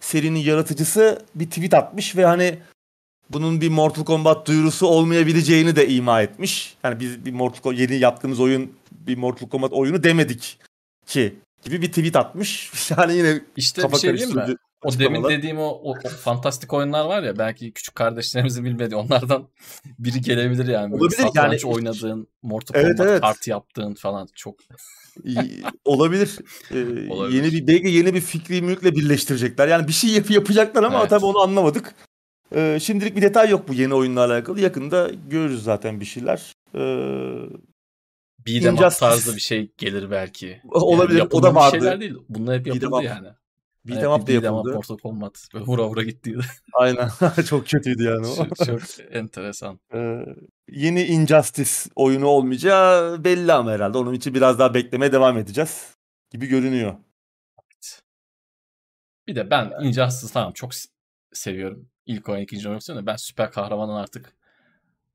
Speaker 2: serinin yaratıcısı bir tweet atmış ve hani bunun bir Mortal Kombat duyurusu olmayabileceğini de ima etmiş. Yani biz bir Mortal Kombat yeni yaptığımız oyun bir Mortal Kombat oyunu demedik ki gibi bir tweet atmış. Yani yine
Speaker 1: işte kafa bir şey diyeyim mi? O demin dediğim o, o, o fantastik oyunlar var ya belki küçük kardeşlerimizin bilmediği onlardan biri gelebilir yani. Böyle Olabilir yani. oynadığın, Mortal evet, Kombat evet. kart yaptığın falan çok
Speaker 2: olabilir. Ee, olabilir. Yeni bir belki yeni bir fikri mülkle birleştirecekler. Yani bir şey yap yapacaklar ama evet. tabii onu anlamadık. Ee, şimdilik bir detay yok bu yeni oyunla alakalı. Yakında görürüz zaten bir şeyler. Ee,
Speaker 1: Beat'em up tarzı bir şey gelir belki.
Speaker 2: Olabilir. Yani o da vardı.
Speaker 1: şeyler değil. Bunlar hep yapıldı Beat'em yani.
Speaker 2: Beat'em up da yapıldı.
Speaker 1: Mortal Kombat. Böyle vura vura gittiydi.
Speaker 2: Aynen. çok kötüydü yani o.
Speaker 1: çok, çok enteresan.
Speaker 2: Ee, yeni Injustice oyunu olmayacağı belli ama herhalde. Onun için biraz daha beklemeye devam edeceğiz gibi görünüyor. Evet.
Speaker 1: Bir de ben Injustice tamam çok seviyorum. İlk oyun ikinci oyun. Ben süper kahramanın artık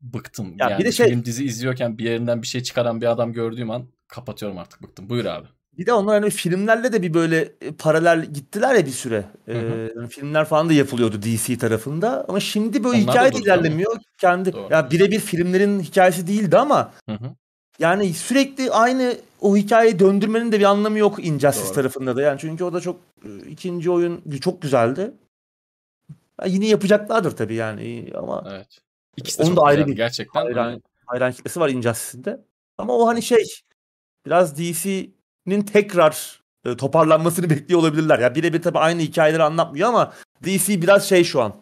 Speaker 1: bıktım. Ya yani bir de şey... film dizi izliyorken bir yerinden bir şey çıkaran bir adam gördüğüm an kapatıyorum artık bıktım. Buyur abi.
Speaker 2: Bir de onlar hani filmlerle de bir böyle e, paralel gittiler ya bir süre. Ee, yani filmler falan da yapılıyordu DC tarafında ama şimdi böyle onlar hikaye de ilerlemiyor. Doğru. Kendi doğru. ya birebir filmlerin hikayesi değildi ama hı hı. yani sürekli aynı o hikayeyi döndürmenin de bir anlamı yok Injustice doğru. tarafında da. Yani çünkü o da çok e, ikinci oyun çok güzeldi. Ya yine yapacaklardır tabii yani ama
Speaker 1: Evet. İkisi de Onun da ayrı bir gerçekten.
Speaker 2: Hayran, hayran kitlesi var Injustice'de. Ama o hani şey biraz DC'nin tekrar e, toparlanmasını bekliyor olabilirler. Ya yani birebir tabii aynı hikayeleri anlatmıyor ama DC biraz şey şu an.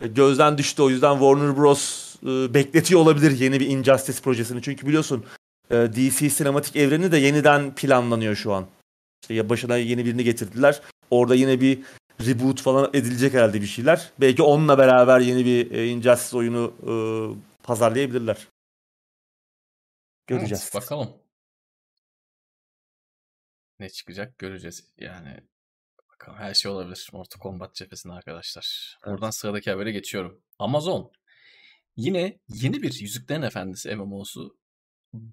Speaker 2: E, gözden düştü o yüzden Warner Bros e, bekletiyor olabilir yeni bir Injustice projesini. Çünkü biliyorsun e, DC sinematik evreni de yeniden planlanıyor şu an. İşte ya başına yeni birini getirdiler. Orada yine bir reboot falan edilecek herhalde bir şeyler. Belki onunla beraber yeni bir e, Injustice oyunu e, pazarlayabilirler. Göreceğiz.
Speaker 1: Evet, bakalım. Ne çıkacak göreceğiz. Yani bakalım her şey olabilir. Mortal Kombat cephesinde arkadaşlar. Evet. Oradan sıradaki habere geçiyorum. Amazon yine yeni bir Yüzüklerin Efendisi MMO'su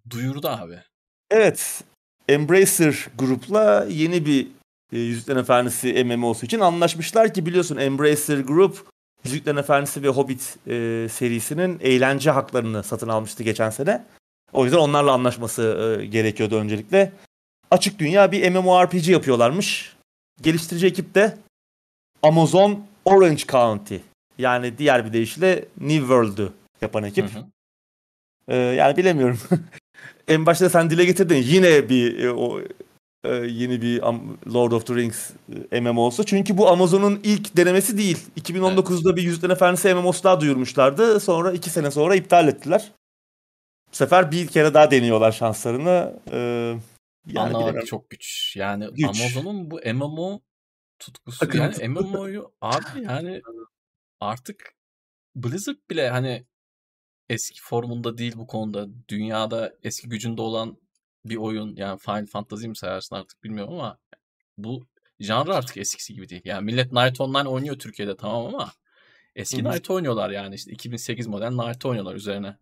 Speaker 1: duyurdu abi.
Speaker 2: Evet. Embracer grupla yeni bir e, Yüzüklerin Efendisi MMO'su için anlaşmışlar ki biliyorsun Embracer Group Yüzüklerin Efendisi ve Hobbit e, serisinin eğlence haklarını satın almıştı geçen sene. O yüzden onlarla anlaşması e, gerekiyordu öncelikle. Açık dünya bir MMORPG yapıyorlarmış. Geliştirici ekip de Amazon Orange County. Yani diğer bir deyişle New World'u yapan ekip. Hı hı. Ee, yani bilemiyorum. en başta sen dile getirdin. Yine bir e, o e, yeni bir Lord of the Rings e, MMO'su. Çünkü bu Amazon'un ilk denemesi değil. 2019'da evet. bir Yüzüklerin Efendisi MMO'su daha duyurmuşlardı. Sonra iki sene sonra iptal ettiler. Bu sefer bir kere daha deniyorlar şanslarını. Ee,
Speaker 1: yani Anlamak çok güç. Yani güç. Amazon'un bu MMO tutkusu Akın. yani MMO'yu abi yani artık Blizzard bile hani eski formunda değil bu konuda. Dünyada eski gücünde olan bir oyun yani Final Fantasy mi sayarsın artık bilmiyorum ama bu janr artık eskisi gibi değil. Yani millet Night Online oynuyor Türkiye'de tamam ama eski Hı-hı. Night oynuyorlar yani işte 2008 model Night oynuyorlar üzerine.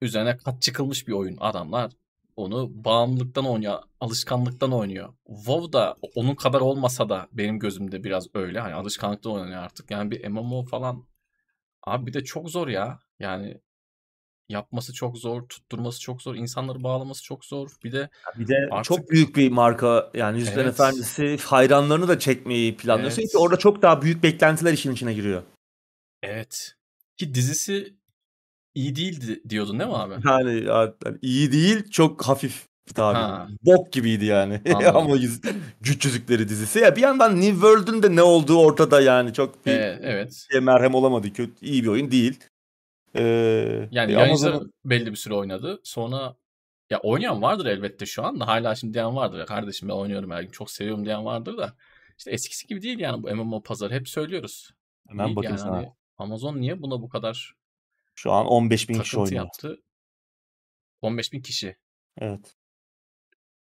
Speaker 1: Üzerine kat çıkılmış bir oyun. Adamlar onu bağımlılıktan oynuyor, alışkanlıktan oynuyor. WoW da onun kadar olmasa da benim gözümde biraz öyle. Hani alışkanlıktan oynuyor artık. Yani bir MMO falan abi bir de çok zor ya. Yani yapması çok zor, tutturması çok zor, insanları bağlaması çok zor. Bir de
Speaker 2: bir de artık... çok büyük bir marka yani Yüzüklerin evet. Efendisi hayranlarını da çekmeyi planlıyorsun evet. ki orada çok daha büyük beklentiler işin içine giriyor.
Speaker 1: Evet. Ki dizisi iyi değildi diyordun değil mi abi?
Speaker 2: Yani, yani iyi değil, çok hafif tabi. Bok gibiydi yani. Ama yüz, güç yüzükleri dizisi. Ya bir yandan New World'un de ne olduğu ortada yani. Çok bir
Speaker 1: ee, evet.
Speaker 2: merhem olamadı. Kötü, iyi bir oyun değil.
Speaker 1: Ee, yani e, zaman... belli bir süre oynadı. Sonra ya oynayan vardır elbette şu anda. Hala şimdi diyen vardır. Ya kardeşim ben oynuyorum her gün çok seviyorum diyen vardır da. İşte eskisi gibi değil yani bu MMO pazarı. Hep söylüyoruz.
Speaker 2: Hemen değil bakın yani. sana.
Speaker 1: Hani Amazon niye buna bu kadar
Speaker 2: şu an 15 bin kişi oynuyor.
Speaker 1: yaptı? 15 bin kişi.
Speaker 2: Evet.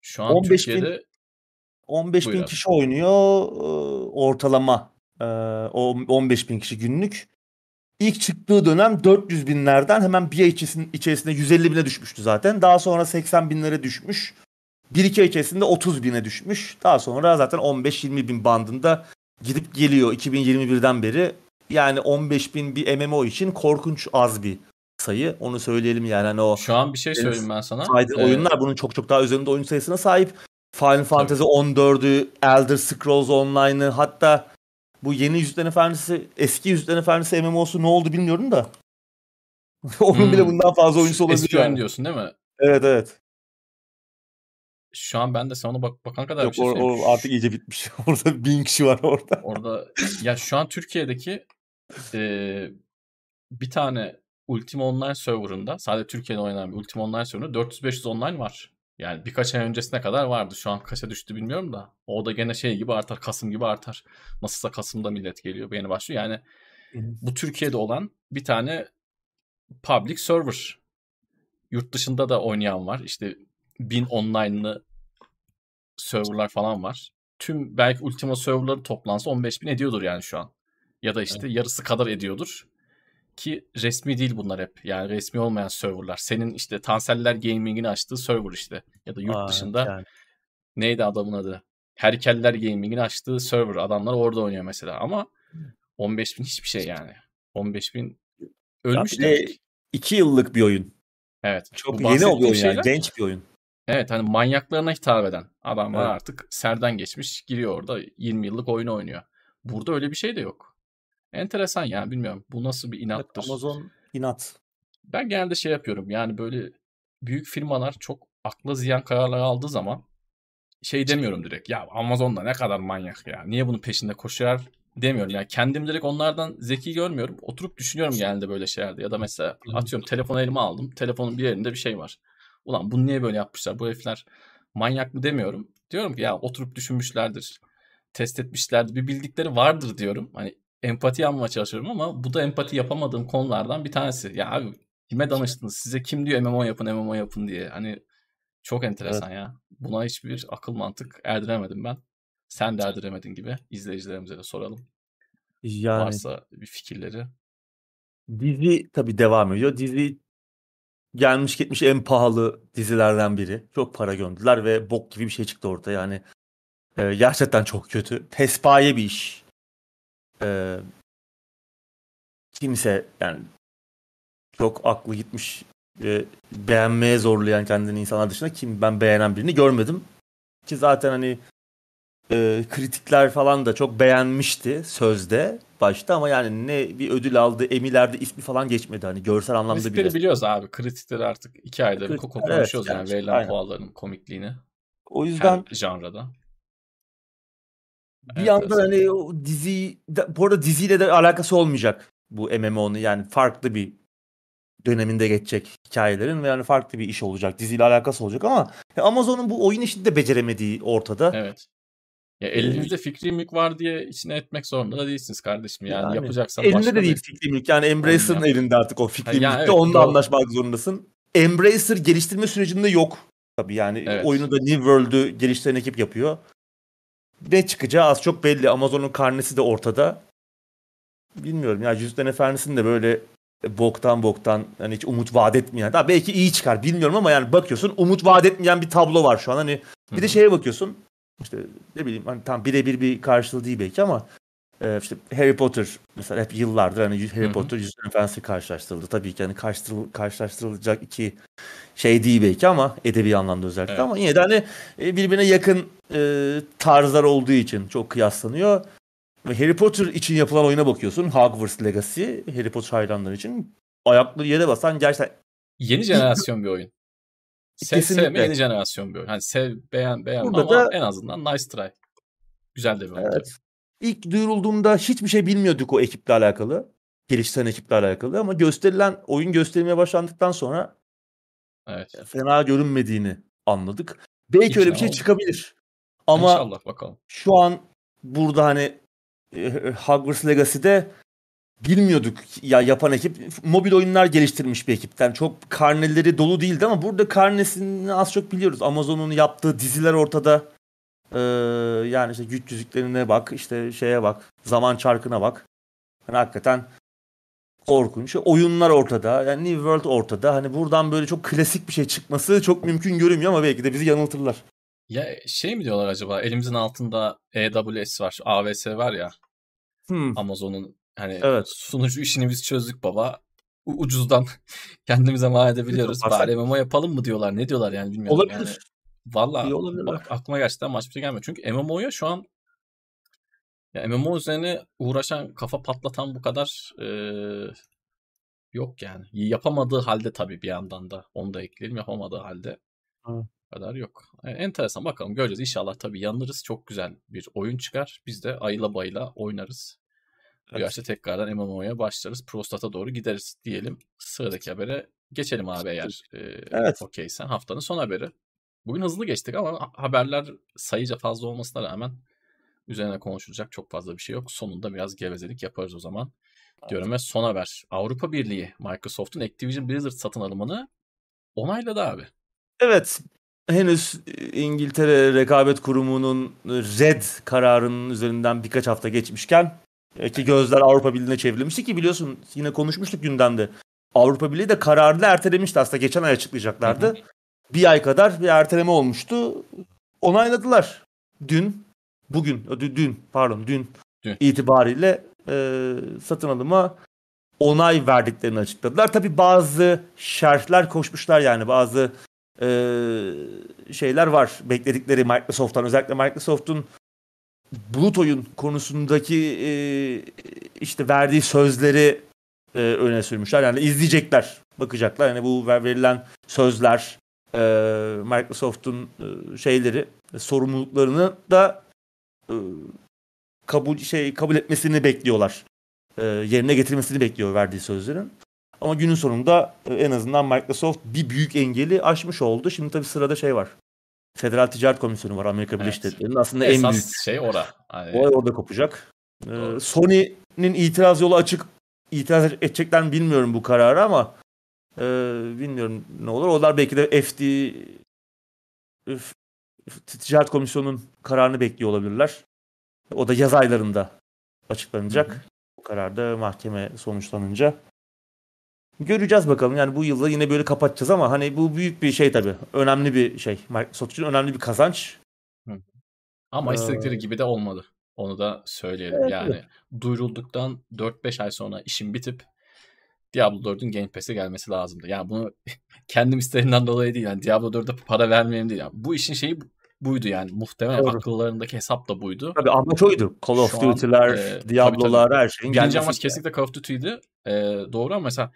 Speaker 1: Şu an 15 Türkiye'de bin,
Speaker 2: 15 bin kişi oynuyor ortalama. 15 bin kişi günlük. İlk çıktığı dönem 400 binlerden hemen bir ay içerisinde 150 bine düşmüştü zaten. Daha sonra 80 binlere düşmüş. Bir iki ay içerisinde 30 bine düşmüş. Daha sonra zaten 15-20 bin bandında gidip geliyor 2021'den beri. Yani 15 bin bir MMO için korkunç az bir sayı. Onu söyleyelim yani. Hani o
Speaker 1: Şu an bir şey söyleyeyim ben sana.
Speaker 2: Saydığı ee, oyunlar bunun çok çok daha üzerinde oyun sayısına sahip. Final Fantasy 14'ü, Elder Scrolls Online'ı hatta bu yeni Yüzüklerin Efendisi, eski Yüzüklerin Efendisi MMO'su ne oldu bilmiyorum da. Onun hmm. bile bundan fazla oyuncusu olabilir.
Speaker 1: Eski yani. oyun diyorsun değil mi?
Speaker 2: Evet evet.
Speaker 1: Şu an ben de sana bak bakan kadar
Speaker 2: Yok,
Speaker 1: bir şey
Speaker 2: or, or, artık iyice bitmiş. orada bin kişi var orada.
Speaker 1: Orada ya şu an Türkiye'deki e, bir tane Ultima Online serverında sadece Türkiye'de oynanan bir Ultima Online serverında 400-500 online var. Yani birkaç ay öncesine kadar vardı. Şu an kaça düştü bilmiyorum da. O da gene şey gibi artar. Kasım gibi artar. Nasılsa Kasım'da millet geliyor. Yeni başlıyor. Yani bu Türkiye'de olan bir tane public server. Yurt dışında da oynayan var. İşte bin online'lı serverlar falan var. Tüm belki Ultima serverları toplansa 15 bin ediyordur yani şu an. Ya da işte evet. yarısı kadar ediyordur. Ki resmi değil bunlar hep. Yani resmi olmayan serverlar. Senin işte Tanseller Gaming'in açtığı server işte. Ya da yurt Aa, dışında yani. neydi adamın adı? Herkeller Gaming'in açtığı server. Adamlar orada oynuyor mesela. Ama 15 bin hiçbir şey yani. 15 bin ölmüş
Speaker 2: ya demek. 2 yıllık bir oyun.
Speaker 1: Evet.
Speaker 2: Çok yeni oluyor şeyler, yani. Genç bir oyun.
Speaker 1: Evet hani manyaklarına hitap eden adamlar evet. artık serden geçmiş giriyor orada 20 yıllık oyun oynuyor. Burada öyle bir şey de yok. Enteresan yani bilmiyorum. Bu nasıl bir inattır?
Speaker 2: Evet, Amazon inat.
Speaker 1: Ben genelde şey yapıyorum. Yani böyle büyük firmalar çok akla ziyan kararlar aldığı zaman şey demiyorum direkt. Ya Amazon'da ne kadar manyak ya. Niye bunun peşinde koşar demiyorum. Yani kendim direkt onlardan zeki görmüyorum. Oturup düşünüyorum genelde böyle şeylerde. Ya da mesela atıyorum telefonu elime aldım. Telefonun bir yerinde bir şey var. Ulan bunu niye böyle yapmışlar? Bu herifler manyak mı demiyorum. Diyorum ki ya oturup düşünmüşlerdir. Test etmişlerdir. Bir bildikleri vardır diyorum. Hani empati yapmaya çalışıyorum ama bu da empati yapamadığım konulardan bir tanesi. Ya abi kime danıştınız? Size kim diyor MMO yapın MMO yapın diye. Hani çok enteresan evet. ya. Buna hiçbir akıl mantık erdiremedim ben. Sen de erdiremedin gibi. İzleyicilerimize de soralım. Yani, Varsa bir fikirleri.
Speaker 2: Dizi tabii devam ediyor. Dizi gelmiş gitmiş en pahalı dizilerden biri. Çok para gömdüler ve bok gibi bir şey çıktı orada yani. E, gerçekten çok kötü. Pespaye bir iş. Ee, kimse yani çok aklı gitmiş e, beğenmeye zorlayan kendini insanlar dışında kim ben beğenen birini görmedim. Ki zaten hani e, kritikler falan da çok beğenmişti sözde başta ama yani ne bir ödül aldı, Emmy'lerde ismi falan geçmedi hani görsel anlamda
Speaker 1: Kritikleri
Speaker 2: bile.
Speaker 1: biliyoruz abi. Kritikleri artık iki ayda bir konuşuyoruz
Speaker 2: evet,
Speaker 1: yani
Speaker 2: yani,
Speaker 1: verilen
Speaker 2: aynen.
Speaker 1: puanların komikliğini.
Speaker 2: O yüzden
Speaker 1: Her janrada.
Speaker 2: Bir yandan hani o dizi bu arada diziyle de alakası olmayacak bu MMO'nun yani farklı bir döneminde geçecek hikayelerin ve yani farklı bir iş olacak. Diziyle alakası olacak ama Amazon'un bu oyun işini de beceremediği ortada.
Speaker 1: Evet. Ya elinizde fikri mülk var diye içine etmek zorunda da değilsiniz kardeşim. Yani,
Speaker 2: Yani
Speaker 1: yapacaksan
Speaker 2: Elinde
Speaker 1: başka
Speaker 2: de değil
Speaker 1: bir-
Speaker 2: fikri mülk. Yani Embracer'ın
Speaker 1: yap.
Speaker 2: elinde artık o fikri
Speaker 1: yani
Speaker 2: mülk de
Speaker 1: evet,
Speaker 2: onunla
Speaker 1: doğru.
Speaker 2: anlaşmak zorundasın. Embracer geliştirme sürecinde yok. Tabii yani
Speaker 1: Evet.
Speaker 2: oyunu da New World'ü geliştiren ekip yapıyor. Ne çıkacağı az çok belli. Amazon'un karnesi de ortada. Bilmiyorum ya Yüzüklerin Efendisi'nin de böyle boktan boktan hani hiç umut vaat etmeyen. Daha belki iyi çıkar bilmiyorum ama yani bakıyorsun umut vaat etmeyen bir tablo var şu an. Hani bir de şeye bakıyorsun. İşte ne bileyim hani tam birebir bir karşılığı değil belki ama e, işte Harry Potter mesela hep yıllardır hani Harry
Speaker 1: Hı hı.
Speaker 2: Potter Yüzüklerin Efendisi karşılaştırıldı. Tabii ki hani karşılaştırıl- karşılaştırılacak iki şey değil belki ama edebi anlamda özellikle
Speaker 1: Evet.
Speaker 2: ama yine de hani e, birbirine yakın e, tarzlar olduğu için çok kıyaslanıyor. Ve Harry Potter için yapılan oyuna bakıyorsun. Hogwarts Legacy, Harry Potter hayranları için ayakları yere basan gerçekten
Speaker 1: Yeni jenerasyon bir oyun. Sev sevme yeni jenerasyon bir oyun. Hani sev beğen
Speaker 2: Burada
Speaker 1: ama
Speaker 2: da-
Speaker 1: en azından nice try. Güzel de bir oyun.
Speaker 2: Evet. İlk duyurulduğunda hiçbir şey bilmiyorduk o ekiple alakalı. Geliştiren ekiple alakalı ama gösterilen oyun gösterilmeye başlandıktan sonra
Speaker 1: Evet.
Speaker 2: fena görünmediğini anladık. Belki
Speaker 1: İyi
Speaker 2: öyle bir şey çıkabilir. Ama
Speaker 1: İnşallah bakalım.
Speaker 2: şu an burada hani e, Hogwarts Legacy'de bilmiyorduk ya yapan ekip mobil oyunlar geliştirmiş bir ekipten. Çok karneleri dolu değildi ama burada karnesini az çok biliyoruz. Amazon'un yaptığı diziler ortada. Ee, yani işte güç yüzüklerine bak, işte şeye bak, zaman çarkına bak. Hani hakikaten korkunç. Oyunlar ortada. Yani New World ortada. Hani buradan böyle çok klasik bir şey çıkması çok mümkün görünmüyor ama belki de bizi yanıltırlar.
Speaker 1: Ya şey mi diyorlar acaba? Elimizin altında AWS var, şu AWS var ya.
Speaker 2: Hmm.
Speaker 1: Amazon'un hani
Speaker 2: Evet.
Speaker 1: sunucu işini biz çözdük baba. U- Ucuzdan kendimize mal edebiliyoruz. Bari MMO yapalım mı diyorlar. Ne diyorlar yani bilmiyorum.
Speaker 2: Olabilir.
Speaker 1: Yani, Valla bak aklıma gerçekten başka bir şey gelmiyor. Çünkü MMO'ya şu an ya MMO üzerine uğraşan, kafa patlatan bu kadar eee, yok yani. Yapamadığı halde tabii bir yandan da onu da ekleyelim. Yapamadığı halde bu kadar yok. E, enteresan bakalım göreceğiz. İnşallah tabii yanırız. Çok güzel bir oyun çıkar. Biz de ayla bayla oynarız. Bu
Speaker 2: Evet.
Speaker 1: yaşta tekrardan MMO'ya başlarız. Prostata doğru gideriz diyelim. Sıradaki habere geçelim abi eğer e,
Speaker 2: Evet.
Speaker 1: okeysen. Haftanın son haberi. Bugün hızlı geçtik ama ha- haberler sayıca fazla olmasına rağmen üzerine konuşulacak çok fazla bir şey yok. Sonunda biraz gevezelik yaparız o zaman. Diyorum ve son haber. Avrupa Birliği Microsoft'un Activision Blizzard satın alımını onayladı abi.
Speaker 2: Evet. Henüz İngiltere Rekabet Kurumu'nun red kararının üzerinden birkaç hafta geçmişken e, ki gözler Avrupa Birliği'ne çevrilmişti ki biliyorsun yine konuşmuştuk gündemde. Avrupa Birliği de kararını ertelemişti aslında. Geçen ay açıklayacaklardı.
Speaker 1: Hı hı.
Speaker 2: Bir ay kadar bir erteleme olmuştu. Onayladılar. Dün, bugün, dün, pardon dün,
Speaker 1: Dün.
Speaker 2: itibariyle e, satın alıma onay verdiklerini açıkladılar. Tabi bazı şerhler koşmuşlar yani bazı e, şeyler var bekledikleri Microsoft'tan özellikle Microsoft'un bulut oyun konusundaki e, işte verdiği sözleri e, öne sürmüşler. Yani izleyecekler, bakacaklar. Yani bu ver- verilen sözler e, Microsoft'un e, şeyleri, sorumluluklarını da e, kabul şey kabul etmesini bekliyorlar. E, yerine getirmesini bekliyor verdiği sözlerin. Ama günün sonunda e, en azından Microsoft bir büyük engeli aşmış oldu. Şimdi tabii sırada şey var. Federal Ticaret Komisyonu var Amerika Birleşik
Speaker 1: Evet.
Speaker 2: Devletleri'nin. Aslında en
Speaker 1: Esas
Speaker 2: büyük
Speaker 1: şey ora. Hani,
Speaker 2: olay orada kopacak. Ee. Sony'nin itiraz yolu açık. İtiraz edecekler mi bilmiyorum bu kararı ama e, bilmiyorum ne olur. Onlar belki de FD Ticaret Komisyonu'nun kararını bekliyor olabilirler. O da yaz aylarında açıklanacak.
Speaker 1: Hı hı.
Speaker 2: Bu karar da mahkeme sonuçlanınca. Göreceğiz bakalım. Yani bu yılda yine böyle kapatacağız ama hani bu büyük bir şey tabii. Önemli bir şey. Microsoft için önemli bir kazanç.
Speaker 1: Ama
Speaker 2: Ee,
Speaker 1: istedikleri gibi de olmadı. Onu da söyleyelim.
Speaker 2: Evet,
Speaker 1: yani duyurulduktan 4-5 ay sonra işin bitip Diablo 4'ün Game Pass'e gelmesi lazımdı. Yani bunu kendim isteğimden dolayı değil. Yani Diablo 4'e para vermeyeyim değil. Yani bu işin şeyi buydu yani. Muhtemelen Doğru. akıllarındaki hesap da buydu.
Speaker 2: Tabii amaç oydu. Call of Duty'ler, e, Diablo'lar tabii, tabii. her şeyin
Speaker 1: Birinci amaç kesinlikle Call of Duty'ydi. E, doğru ama mesela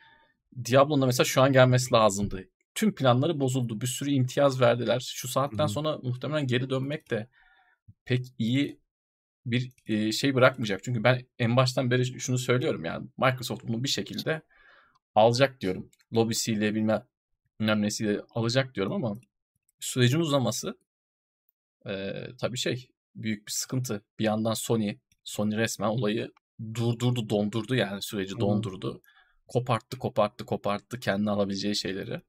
Speaker 1: Diablo'nun mesela şu an gelmesi lazımdı. Tüm planları bozuldu. Bir sürü imtiyaz verdiler. Şu saatten Hı-hı. sonra muhtemelen geri dönmek de pek iyi bir e, şey bırakmayacak. Çünkü ben en baştan beri şunu söylüyorum yani Microsoft bunu bir şekilde alacak diyorum. Lobisiyle bilmem, bilmem nesiyle alacak diyorum ama sürecin uzaması e, tabii şey büyük bir sıkıntı. Bir yandan Sony Sony resmen olayı durdurdu, dondurdu yani süreci dondurdu. Koparttı, koparttı, koparttı kendine alabileceği şeyleri.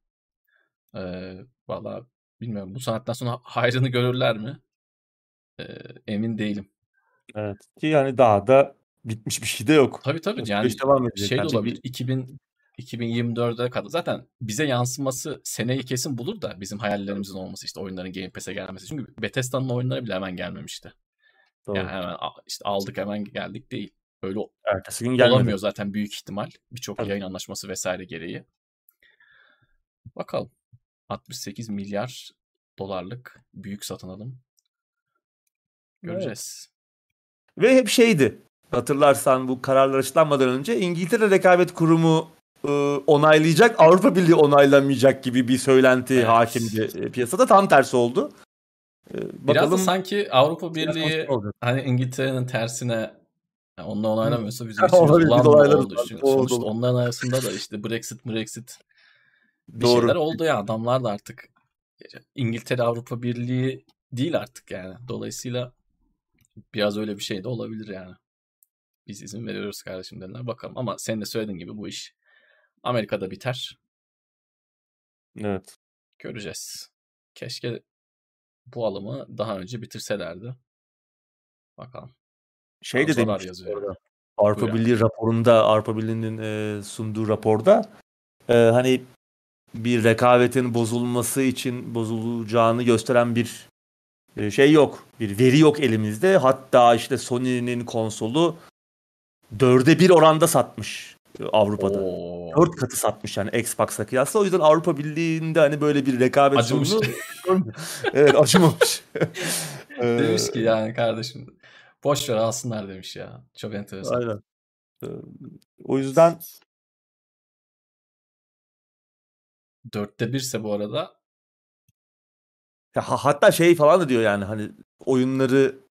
Speaker 1: Ee, Valla bilmiyorum bu saatten sonra hayrını görürler mi? Ee, emin değilim.
Speaker 2: Evet. Ki yani daha da bitmiş bir şey de yok.
Speaker 1: Tabii tabii. Yani şey de olabilir. Bir... 2000 2024'e kadar zaten bize yansıması seneyi kesin bulur da bizim hayallerimizin olması işte oyunların Game Pass'e gelmesi. Çünkü Bethesda'nın oyunları bile hemen gelmemişti. Doğru. Yani hemen işte aldık hemen geldik değil. Öyle Ertesi gün gelmedi. olamıyor zaten büyük ihtimal. Birçok yayın anlaşması vesaire gereği. Bakalım. 68 milyar dolarlık büyük satın alım. Göreceğiz.
Speaker 2: Evet. Ve hep şeydi. Hatırlarsan bu kararlar açıklanmadan önce İngiltere Rekabet Kurumu onaylayacak, Avrupa Birliği onaylamayacak gibi bir söylenti evet. hakimdi e, piyasada. Tam tersi oldu.
Speaker 1: E, Biraz da sanki Avrupa Birliği hani İngiltere'nin tersine yani onunla onaylamıyorsa bizim için ulan oldu. Çünkü sonuçta onların arasında da işte Brexit, Brexit bir Doğru. şeyler oldu ya. Adamlar da artık İngiltere Avrupa Birliği değil artık yani. Dolayısıyla biraz öyle bir şey de olabilir yani. Biz izin veriyoruz kardeşim dediler. Bakalım ama sen de söylediğin gibi bu iş Amerika'da biter.
Speaker 2: Evet.
Speaker 1: Göreceğiz. Keşke bu alımı daha önce bitirselerdi. Bakalım.
Speaker 2: Şey de demiş yazıyor. Avrupa Birliği raporunda, Avrupa Birliği'nin e, sunduğu raporda e, hani bir rekabetin bozulması için bozulacağını gösteren bir e, şey yok. Bir veri yok elimizde. Hatta işte Sony'nin konsolu dörde bir oranda satmış Avrupa'da. Oo. Dört katı satmış yani Xbox'a kıyasla. O yüzden Avrupa Birliği'nde hani böyle bir rekabet
Speaker 1: Acımış. sorunu.
Speaker 2: evet acımamış.
Speaker 1: demiş ki yani kardeşim boş ver alsınlar demiş ya. Çok enteresan.
Speaker 2: Aynen. O yüzden
Speaker 1: dörtte birse bu arada
Speaker 2: ya, hatta şey falan da diyor yani hani oyunları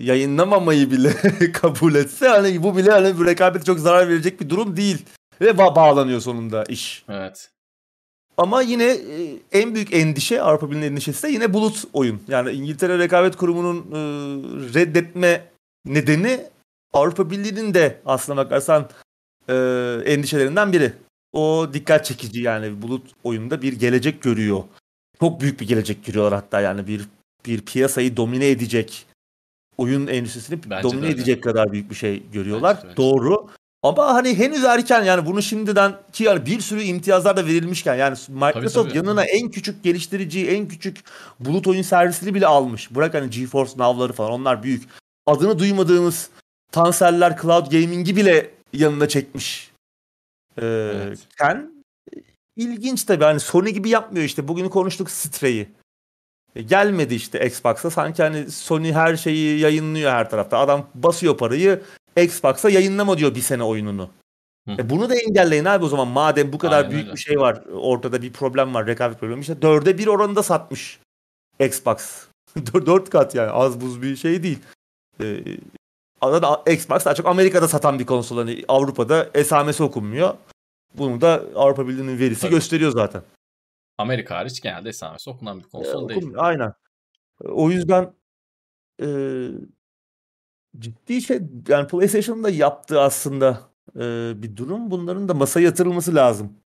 Speaker 2: yayınlamamayı bile kabul etse hani bu bile hani bu rekabete çok zarar verecek bir durum değil. Ve ba- bağlanıyor sonunda iş.
Speaker 1: Evet.
Speaker 2: Ama yine en büyük endişe Avrupa Birliği'nin endişesi de yine bulut oyun. Yani İngiltere Rekabet Kurumu'nun e, reddetme nedeni Avrupa Birliği'nin de aslına bakarsan e, endişelerinden biri. O dikkat çekici yani bulut oyunda bir gelecek görüyor. Çok büyük bir gelecek görüyorlar hatta yani bir bir piyasayı domine edecek oyun endüstrisini Bence domine edecek kadar büyük bir şey görüyorlar. Bence Doğru. Ama hani henüz erken yani bunu şimdiden ki yani bir sürü imtiyazlar da verilmişken yani Microsoft tabii, tabii. yanına en küçük geliştirici, en küçük bulut oyun servisini bile almış. Bırak hani GeForce Now'ları falan onlar büyük. Adını duymadığımız Tansel'ler, Cloud Gaming'i bile yanına çekmiş. Ee, evet. Ken ilginç tabii hani Sony gibi yapmıyor işte. Bugün konuştuk Stray'i. E, gelmedi işte Xbox'a. Sanki hani Sony her şeyi yayınlıyor her tarafta. Adam basıyor parayı Xbox'a yayınlama diyor bir sene oyununu. E bunu da engelleyin abi o zaman madem bu kadar Aynen büyük öyle. bir şey var ortada bir problem var rekabet problemi işte dörde bir oranında satmış Xbox. Dört kat yani az buz bir şey değil. Ee, Xbox daha çok Amerika'da satan bir konsol hani Avrupa'da esamesi okunmuyor. Bunu da Avrupa Birliği'nin verisi Tabii. gösteriyor zaten.
Speaker 1: Amerika hariç genelde esamesi okunan bir konsol e, değil.
Speaker 2: Aynen. O yüzden e, ciddi şey yani PlayStation'ın da yaptığı aslında e, bir durum. Bunların da masaya yatırılması lazım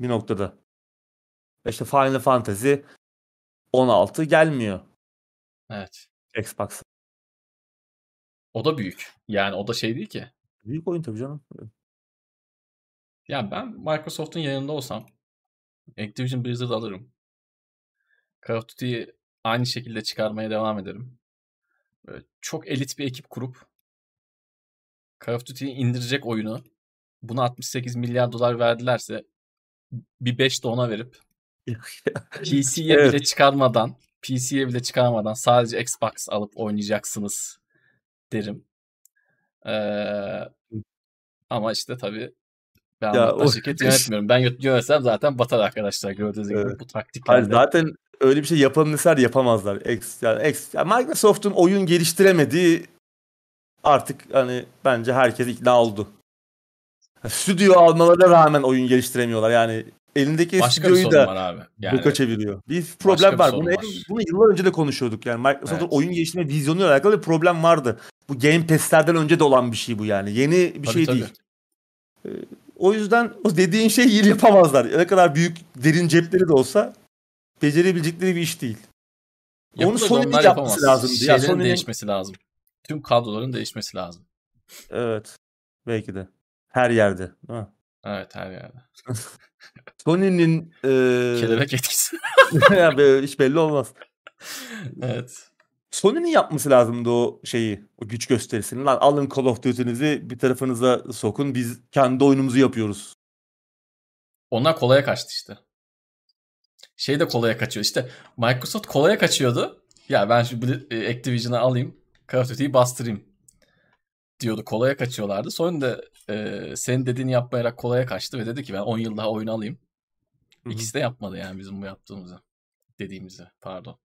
Speaker 2: bir noktada. İşte Final Fantasy 16 gelmiyor.
Speaker 1: Evet.
Speaker 2: Xbox.
Speaker 1: O da büyük. Yani o da şey değil ki.
Speaker 2: Büyük oyun tabii canım.
Speaker 1: Ya ben Microsoft'un yanında olsam Activision Blizzard alırım. Call of Duty'yi aynı şekilde çıkarmaya devam ederim. Böyle çok elit bir ekip kurup Call of Duty'yi indirecek oyunu buna 68 milyar dolar verdilerse bir 5 de ona verip PC'ye evet. bile çıkarmadan PC'ye bile çıkarmadan sadece Xbox alıp oynayacaksınız derim. Ee, ama işte tabii ben ya, o şirket yönetmiyorum. Ben yönetsem zaten batar arkadaşlar gördüğünüz gibi evet. bu taktiklerle.
Speaker 2: Hayır, zaten öyle bir şey yapalım deseler yapamazlar. X, yani X, yani Microsoft'un oyun geliştiremediği artık hani bence herkes ikna oldu. Stüdyo almalarına rağmen oyun geliştiremiyorlar. Yani elindeki Başka stüdyoyu da abi. Yani, boka çeviriyor. Bir problem var. Bunu, var. bunu yıllar önce de konuşuyorduk. Yani Microsoft'un evet. oyun geliştirme vizyonuyla alakalı bir problem vardı. Bu Game Pass'lerden önce de olan bir şey bu yani. Yeni bir tabii, şey tabii. değil. O yüzden o dediğin şeyi yapamazlar. Ne kadar büyük derin cepleri de olsa becerebilecekleri bir iş değil.
Speaker 1: Onu Sony'nin yapması lazım. Şeylerin ya, Sony'nin... değişmesi lazım. Tüm kadroların değişmesi lazım.
Speaker 2: Evet. Belki de. Her yerde. Değil mi?
Speaker 1: Evet her yerde.
Speaker 2: Sony'nin e...
Speaker 1: kelebek etkisi.
Speaker 2: ya hiç belli olmaz.
Speaker 1: evet.
Speaker 2: Sony'nin yapması lazımdı o şeyi, o güç gösterisini. Lan alın Call of Duty'nizi bir tarafınıza sokun. Biz kendi oyunumuzu yapıyoruz.
Speaker 1: Onlar kolaya kaçtı işte. Şey de kolaya kaçıyor. İşte Microsoft kolaya kaçıyordu. Ya ben şu Activision'ı alayım. Call of Duty'yi bastırayım diyordu. Kolaya kaçıyorlardı. Sonra da e, senin dediğini yapmayarak kolaya kaçtı ve dedi ki ben 10 yıl daha oyun alayım. Hı-hı. İkisi de yapmadı yani bizim bu yaptığımızı. Dediğimizi pardon.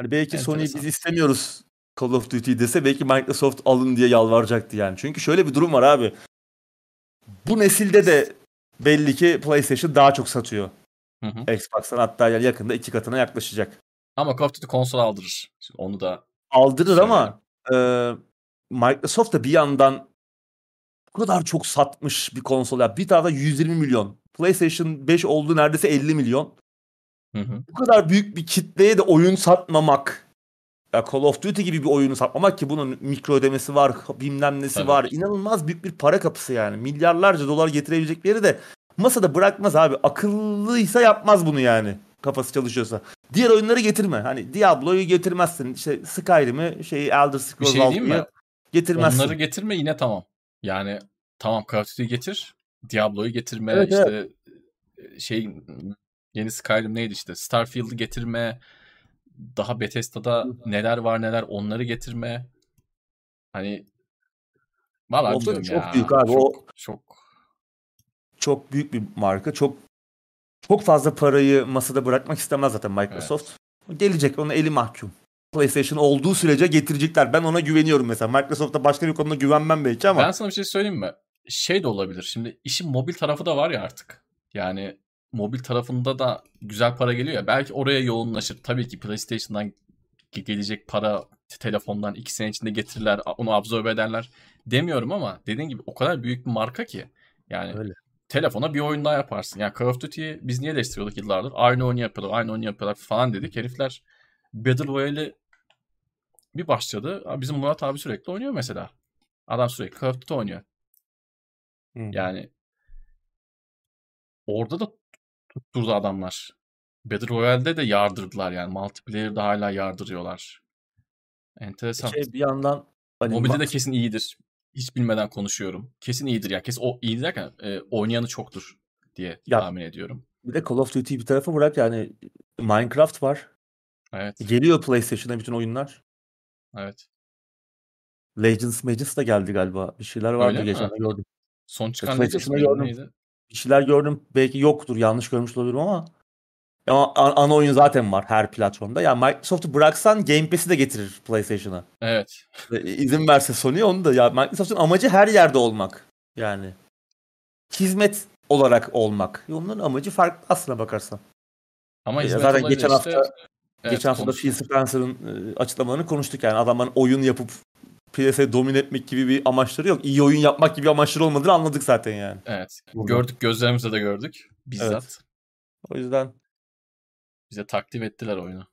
Speaker 2: Hani belki Sony biz istemiyoruz Call of Duty dese belki Microsoft alın diye yalvaracaktı yani. Çünkü şöyle bir durum var abi. Bu nesilde de belli ki PlayStation daha çok satıyor. Hı hı. Xbox'tan hatta yani yakında iki katına yaklaşacak.
Speaker 1: Ama Call of Duty konsol aldırır. Şimdi onu da
Speaker 2: aldırır söyleyeyim. ama e, Microsoft da bir yandan bu kadar çok satmış bir konsol. Ya bir tane 120 milyon. PlayStation 5 oldu neredeyse 50 milyon. Hı hı. Bu kadar büyük bir kitleye de oyun satmamak. Ya Call of Duty gibi bir oyunu satmamak ki bunun mikro ödemesi var, bilmem nesi Tabii. var. İnanılmaz büyük bir para kapısı yani. Milyarlarca dolar getirebilecekleri de masada bırakmaz abi. Akıllıysa yapmaz bunu yani. Kafası çalışıyorsa. Diğer oyunları getirme. Hani Diablo'yu getirmezsin. İşte Skyrim'i, şeyi Elder Scrolls
Speaker 1: şey diyeyim mi? getirmezsin. Onları getirme yine tamam. Yani tamam Call of Duty'yi getir. Diablo'yu getirme. Evet, işte evet. şey yeni Skyrim neydi işte Starfield'ı getirme. Daha Bethesda'da neler var neler onları getirme. Hani Valla
Speaker 2: çok ya. büyük abi. Çok, o çok çok büyük bir marka. Çok çok fazla parayı masada bırakmak istemez zaten Microsoft. Evet. Gelecek ona eli mahkum. PlayStation olduğu sürece getirecekler. Ben ona güveniyorum mesela. Microsoft'ta başka bir konuda güvenmem belki ama.
Speaker 1: Ben sana bir şey söyleyeyim mi? Şey de olabilir. Şimdi işin mobil tarafı da var ya artık. Yani mobil tarafında da güzel para geliyor ya. Belki oraya yoğunlaşır. Tabii ki PlayStation'dan gelecek para telefondan iki sene içinde getirirler. Onu absorbe ederler. Demiyorum ama dediğin gibi o kadar büyük bir marka ki. Yani Öyle. telefona bir oyun daha yaparsın. Yani Call of Duty'yi biz niye eleştiriyorduk yıllardır? Aynı oyunu yapıyorlar, aynı oyunu yapıyorlar falan dedik. Herifler Battle Royale'i bir başladı. Bizim Murat abi sürekli oynuyor mesela. Adam sürekli Call of Duty oynuyor. Hı. Yani orada da tutturdu adamlar. Battle Royale'de de yardırdılar yani. Multiplayer'da hala yardırıyorlar. Enteresan.
Speaker 2: Şey bir yandan
Speaker 1: hani Mobilde de kesin iyidir. Hiç bilmeden konuşuyorum. Kesin iyidir ya. Kesin o iyi derken e, oynayanı çoktur diye ya, tahmin ediyorum.
Speaker 2: Bir de Call of Duty bir tarafa bırak yani Minecraft var.
Speaker 1: Evet.
Speaker 2: Geliyor PlayStation'a bütün oyunlar.
Speaker 1: Evet.
Speaker 2: Legends Magents da geldi galiba. Bir şeyler vardı Öyle geçen gördüm.
Speaker 1: Son çıkan Legends gördüm. neydi?
Speaker 2: Bir şeyler gördüm. Belki yoktur. Yanlış görmüş olabilirim ama ama ana oyun zaten var her platformda. Yani Microsoft'u bıraksan Game Pass'i de getirir PlayStation'a.
Speaker 1: Evet.
Speaker 2: İzin verse Sony onu da. Ya Microsoft'un amacı her yerde olmak. Yani hizmet olarak olmak. Onların amacı farklı aslına bakarsan.
Speaker 1: Ama hizmet zaten geçen işte, hafta
Speaker 2: Evet, Geçen hafta Phil Spencer'ın e, açıklamalarını konuştuk yani adamların oyun yapıp piyasayı domine etmek gibi bir amaçları yok. İyi oyun yapmak gibi amaçları olmadığını anladık zaten yani.
Speaker 1: Evet. Gördük gözlerimizle de gördük. Bizzat. Evet.
Speaker 2: O yüzden
Speaker 1: bize takdim ettiler oyunu.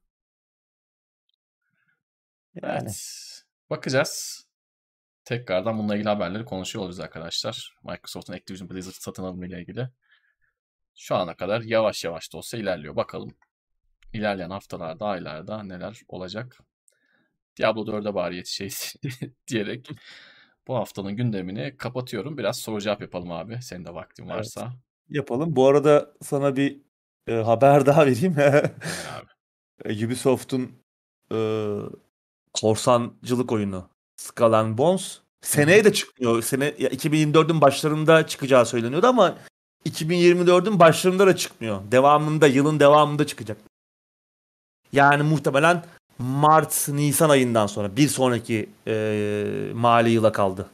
Speaker 1: Yani. Evet. Bakacağız. Tekrardan bununla ilgili haberleri konuşuyor olacağız arkadaşlar. Microsoft'un Activision Blizzard satın alımı ile ilgili. Şu ana kadar yavaş yavaş da olsa ilerliyor. Bakalım ilerleyen haftalarda, aylarda neler olacak. Diablo 4'e bari yetişeyiz diyerek bu haftanın gündemini kapatıyorum. Biraz soru cevap yapalım abi. Senin de vaktin varsa. Evet,
Speaker 2: yapalım. Bu arada sana bir e, haber daha vereyim. abi. E, Ubisoft'un e, korsancılık oyunu Skull and Bones seneye de çıkmıyor. Sene ya 2024'ün başlarında çıkacağı söyleniyordu ama 2024'ün başlarında da çıkmıyor. Devamında yılın devamında çıkacak. Yani muhtemelen Mart Nisan ayından sonra bir sonraki e, mali yıla kaldı.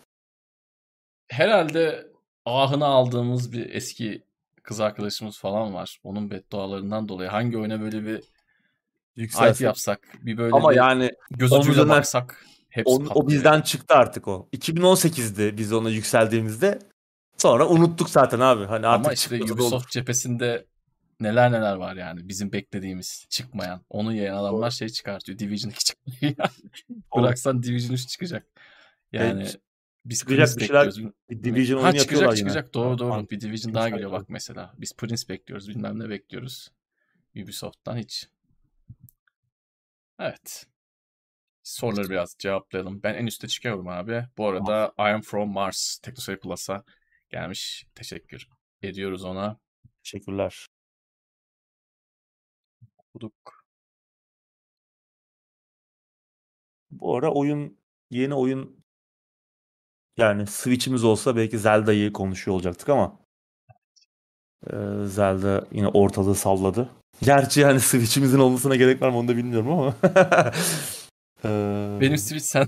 Speaker 1: Herhalde ahını aldığımız bir eski kız arkadaşımız falan var. Onun beddualarından dolayı hangi oyuna böyle bir Yükselsek. yapsak, bir böyle
Speaker 2: Ama bir yani
Speaker 1: göz ucuyla baksak
Speaker 2: hepsi on, o bizden çıktı artık o. 2018'di biz ona yükseldiğimizde. Sonra unuttuk zaten abi. Hani artık
Speaker 1: Ama işte Ubisoft olur. cephesinde neler neler var yani bizim beklediğimiz çıkmayan. Onu yayan adamlar şey çıkartıyor. Division 2 çıkmıyor Bıraksan Division 3 çıkacak. Yani evet. biz Prince bekliyoruz.
Speaker 2: Bir Division
Speaker 1: ha, çıkacak çıkacak yine. doğru doğru. Bir Division daha geliyor bak mesela. Biz Prince bekliyoruz bilmem ne bekliyoruz. Ubisoft'tan hiç. Evet. Soruları biraz cevaplayalım. Ben en üstte çıkıyorum abi. Bu arada I am from Mars Teknoseyir Plus'a gelmiş. Teşekkür ediyoruz ona.
Speaker 2: Teşekkürler.
Speaker 1: Okuduk.
Speaker 2: Bu ara oyun yeni oyun yani Switch'imiz olsa belki Zelda'yı konuşuyor olacaktık ama Zelda yine ortalığı salladı. Gerçi yani Switch'imizin olmasına gerek var mı onu da bilmiyorum ama.
Speaker 1: Benim Switch sen.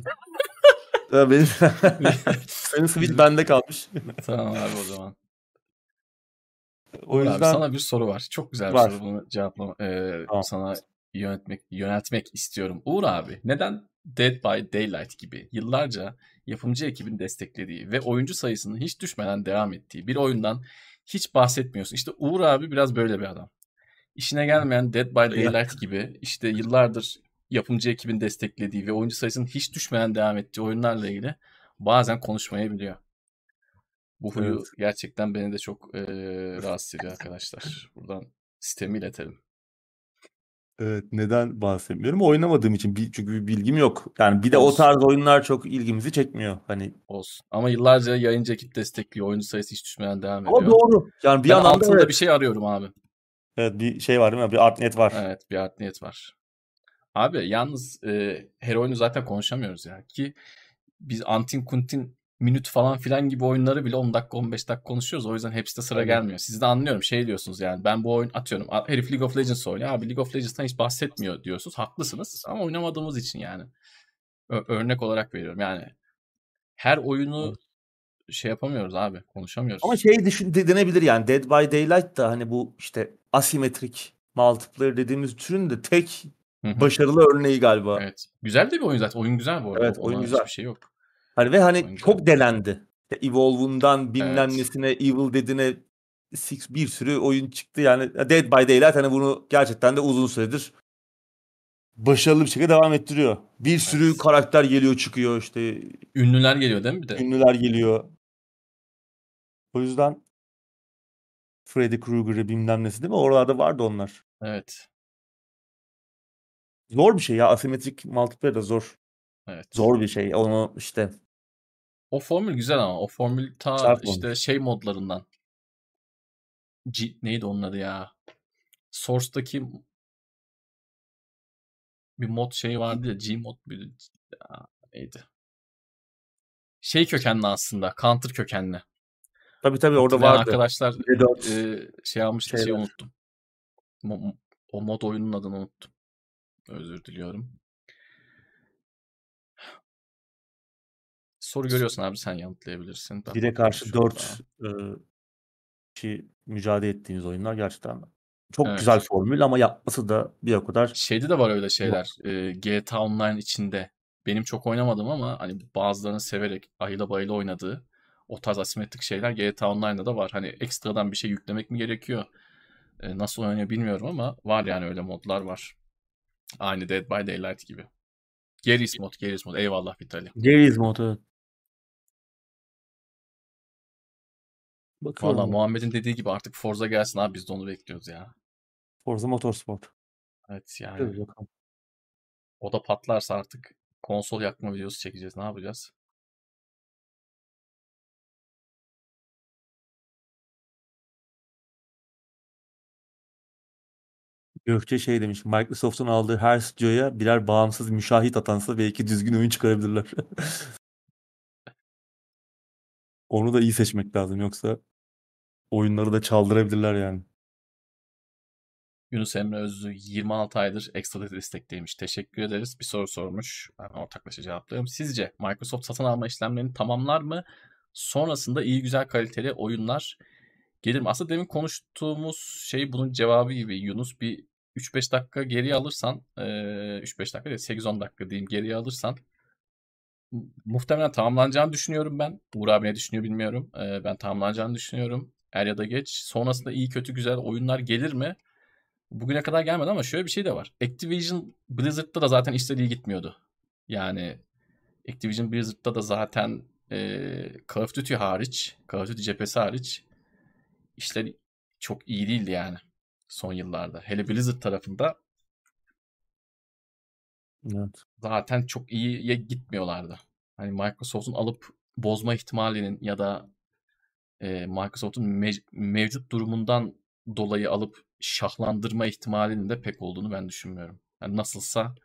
Speaker 2: benim, senin Switch bende kalmış.
Speaker 1: tamam abi o zaman. O yüzden abi, sana bir soru var. Çok güzel bir var. soru. Bunu cevaplama e, tamam. sana yönetmek yöneltmek istiyorum. Uğur abi, neden Dead by Daylight gibi yıllarca yapımcı ekibin desteklediği ve oyuncu sayısının hiç düşmeden devam ettiği bir oyundan hiç bahsetmiyorsun? İşte Uğur abi biraz böyle bir adam. İşine gelmeyen Dead by Daylight gibi işte yıllardır yapımcı ekibin desteklediği ve oyuncu sayısının hiç düşmeden devam ettiği oyunlarla ilgili bazen konuşmayabiliyor. Bu huyu evet. gerçekten beni de çok e, rahatsız ediyor arkadaşlar. Buradan sistemi iletelim.
Speaker 2: Evet neden bahsetmiyorum? Oynamadığım için bir, çünkü bir bilgim yok. Yani bir de Olsun. o tarz oyunlar çok ilgimizi çekmiyor. Hani
Speaker 1: Olsun. Ama yıllarca yayıncı ekip destekliyor. Oyuncu sayısı hiç düşmeden devam ediyor.
Speaker 2: Ama doğru. Yani bir
Speaker 1: ben altında evet. bir şey arıyorum abi.
Speaker 2: Evet bir şey var değil mi? Bir art niyet var.
Speaker 1: Evet bir art niyet var. Abi yalnız e, her oyunu zaten konuşamıyoruz ya. Ki biz Antin Kuntin minüt falan filan gibi oyunları bile 10 dakika 15 dakika konuşuyoruz. O yüzden hepsi de sıra evet. gelmiyor. Siz de anlıyorum şey diyorsunuz yani ben bu oyun atıyorum. Herif League of Legends oynuyor. Abi League of Legends'tan hiç bahsetmiyor diyorsunuz. Haklısınız ama oynamadığımız için yani. Ö- örnek olarak veriyorum yani. Her oyunu şey yapamıyoruz abi. Konuşamıyoruz.
Speaker 2: Ama şey düşün, denebilir yani. Dead by Daylight da hani bu işte asimetrik multiplayer dediğimiz türün de tek Hı-hı. başarılı örneği galiba.
Speaker 1: Evet. Güzel de bir oyun zaten. Oyun güzel bu arada.
Speaker 2: Evet, oyun Ona güzel.
Speaker 1: Bir şey yok.
Speaker 2: Hani ve hani oyun çok delendi. Evolve'undan bilmem evet. nesine, Evil Dead'ine Six bir sürü oyun çıktı. Yani Dead by Daylight hani bunu gerçekten de uzun süredir başarılı bir şekilde devam ettiriyor. Bir sürü evet. karakter geliyor çıkıyor işte.
Speaker 1: Ünlüler geliyor değil mi bir de?
Speaker 2: Ünlüler geliyor. O yüzden Freddy Krueger'ı bilmem nesi değil mi? Oralarda vardı onlar.
Speaker 1: Evet.
Speaker 2: Zor bir şey ya. Asimetrik multiplayer da zor.
Speaker 1: Evet.
Speaker 2: Zor bir şey. Onu işte
Speaker 1: O formül güzel ama o formül ta Çarpmamış. işte şey modlarından. G, neydi onun adı ya? Source'daki bir mod şeyi vardı ya G mod bir ya, neydi? Şey kökenli aslında. Counter kökenli.
Speaker 2: Tabii tabii orada vardı.
Speaker 1: arkadaşlar e, şey almıştı şey unuttum. O mod oyunun adını unuttum. Özür diliyorum. Soru görüyorsun abi sen yanıtlayabilirsin.
Speaker 2: Bire karşı 4 e, kişi mücadele ettiğiniz oyunlar gerçekten çok evet. güzel formül ama yapması da bir o kadar.
Speaker 1: Şeyde de var öyle şeyler. E, GTA Online içinde benim çok oynamadım ama hani bazılarını severek ayıla bayıla oynadığı o tarz asimetrik şeyler GTA Online'da da var. Hani ekstradan bir şey yüklemek mi gerekiyor? E, nasıl oynanıyor bilmiyorum ama var yani öyle modlar var. Aynı Dead by Daylight gibi. Garry's mod, Garry's mod. Eyvallah Vitali.
Speaker 2: Garry's mod evet.
Speaker 1: Bakalım. Valla Muhammed'in dediği gibi artık Forza gelsin abi biz de onu bekliyoruz ya.
Speaker 2: Forza Motorsport.
Speaker 1: Evet yani. O da patlarsa artık konsol yakma videosu çekeceğiz. Ne yapacağız?
Speaker 2: Gökçe şey demiş. Microsoft'un aldığı her stüdyoya birer bağımsız müşahit atansa belki düzgün oyun çıkarabilirler. Onu da iyi seçmek lazım yoksa oyunları da çaldırabilirler yani.
Speaker 1: Yunus Emre Özlü 26 aydır ekstra destekteymiş. Teşekkür ederiz. Bir soru sormuş. Ben ortaklaşa cevaplıyorum. Sizce Microsoft satın alma işlemlerini tamamlar mı? Sonrasında iyi güzel kaliteli oyunlar gelir mi? Aslında demin konuştuğumuz şey bunun cevabı gibi. Yunus bir 3-5 dakika geriye alırsan 3-5 dakika değil 8-10 dakika diyeyim geriye alırsan muhtemelen tamamlanacağını düşünüyorum ben. Uğur abi ne düşünüyor bilmiyorum. Ben tamamlanacağını düşünüyorum. Er ya da geç. Sonrasında iyi kötü güzel oyunlar gelir mi? Bugüne kadar gelmedi ama şöyle bir şey de var. Activision Blizzard'da da zaten iyi gitmiyordu. Yani Activision Blizzard'da da zaten e, Call of Duty hariç, Call of Duty cephesi hariç işler çok iyi değildi yani son yıllarda. Hele Blizzard tarafında
Speaker 2: evet.
Speaker 1: zaten çok iyiye gitmiyorlardı. Hani Microsoft'un alıp bozma ihtimalinin ya da e, Microsoft'un mev- mevcut durumundan dolayı alıp şahlandırma ihtimalinin de pek olduğunu ben düşünmüyorum. Yani nasılsa